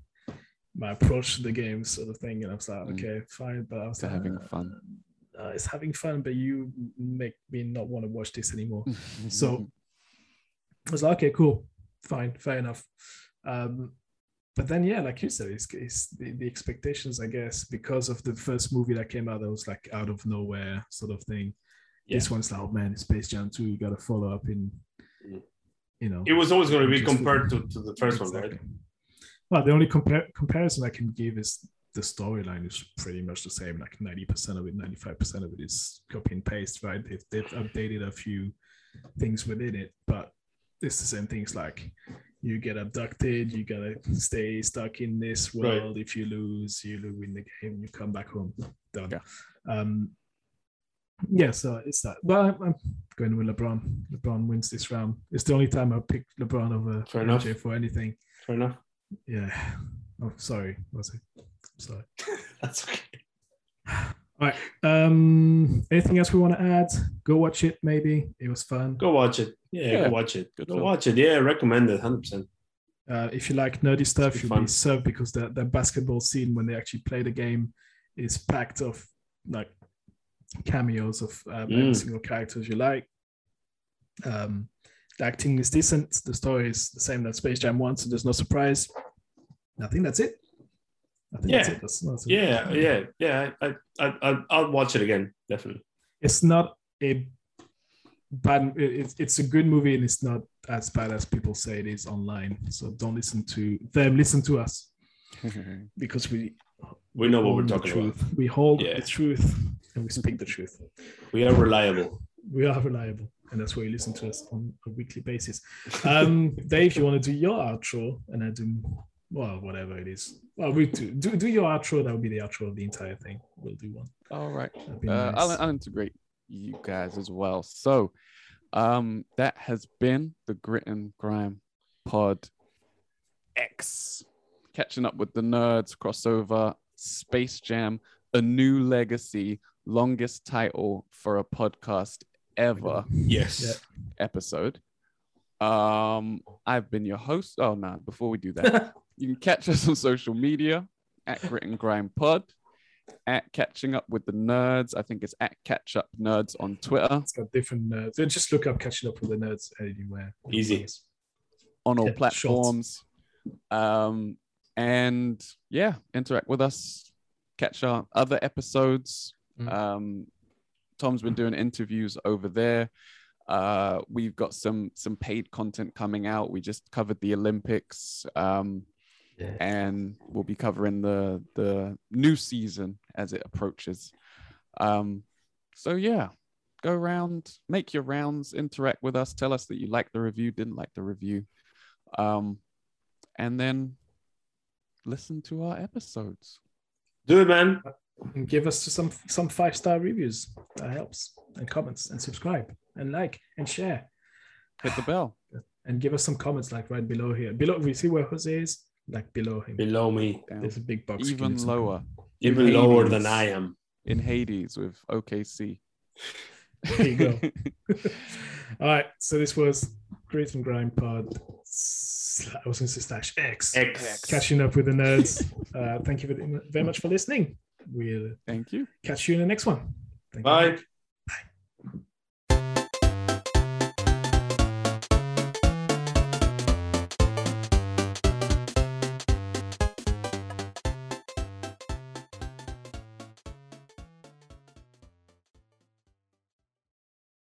my approach to the game, sort of thing. And I was like, Mm. okay, fine. But I was like, having uh, fun. Uh, it's having fun, but you make me not want to watch this anymore. So I was like, okay, cool, fine, fair enough. Um, but then, yeah, like you said, it's, it's the, the expectations, I guess, because of the first movie that came out that was like out of nowhere sort of thing. This one's like, oh man, Space Jam 2, you got to follow up in, Mm. you know. It was always going to be compared to, to the first one, right? Well, the only compar- comparison I can give is the storyline is pretty much the same. Like 90% of it, 95% of it is copy and paste, right? They've, they've updated a few things within it, but it's the same things like you get abducted, you gotta stay stuck in this Right. world. If you lose, you win the game, you come back home. Done. Yeah. Um, Yeah, so it's that. But I'm, I'm going with LeBron. LeBron wins this round. It's the only time I pick LeBron over Fair enough. For anything. Fair enough. Yeah. Oh, sorry. Was it? Sorry. That's okay. All right. Um, anything else we want to add? Go watch it. Maybe it was fun. Go watch it. Yeah, Yeah, go watch it. good Go film. watch it. Yeah, recommend it. Hundred percent. Uh, if you like nerdy stuff, be you'll fun. be served because the, the basketball scene when they actually play the game is packed of like cameos of um, every Mm. single characters you like. Um, the acting is decent. The story is the same that Space Jam 1, so there's no surprise. I think that's it. I think that's Yeah. it. That's, that's it. Yeah, yeah, yeah. I, I, I, I'll watch it again. Definitely. It's not a bad. It's it's a good movie, and it's not as bad as people say it is online. So don't listen to them. Listen to us because we We know what we're hold the talking about. truth. We hold Yeah. the truth and we speak the truth. We are reliable. We are reliable, and that's why you listen to us on a weekly basis. Um, Dave, you want to do your outro, and I do well, whatever it is. Well, we do do, do your outro. That would be the outro of the entire thing. We'll do one. All right. Uh, nice. I'll, I'll integrate you guys as well. So, um, that has been the Grit and Grime Pod X. Catching up with the nerds, crossover, Space Jam, a new legacy, longest title for a podcast ever Yes. Episode. Um, I've been your host. Oh no, before we do that, you can catch us on social media at Grit and Grime Pod, at Catching Up with the Nerds. I think it's at Catch Up Nerds on Twitter, It's got different nerds. So just look up catching up with the nerds anywhere. Easy. on all Yeah, platforms. Um, and yeah, interact with us, catch our other episodes. Mm. Um, Tom's been doing interviews over there. Uh, we've got some some paid content coming out. We just covered the Olympics. Um, Yeah. And we'll be covering the the new season as it approaches. Um, so yeah, go around, make your rounds, interact with us, tell us that you liked the review, didn't like the review, um, and then listen to our episodes. Do it, man. And give us some some five star reviews. That helps. And comments and subscribe and like and share. Hit the bell. And give us some comments like right below here. Below we see where Jose is? Like below him. Below me. Down. There's a big box. Even lower Even Hades. lower than I am. in Hades with OKC. There you go. All right. So this was Grit and Grime Pod. I was going to say slash X. X. Catching up with the nerds. Uh, thank you very- very much for listening. We'll Thank you. catch you in the next one. Thank you. Bye.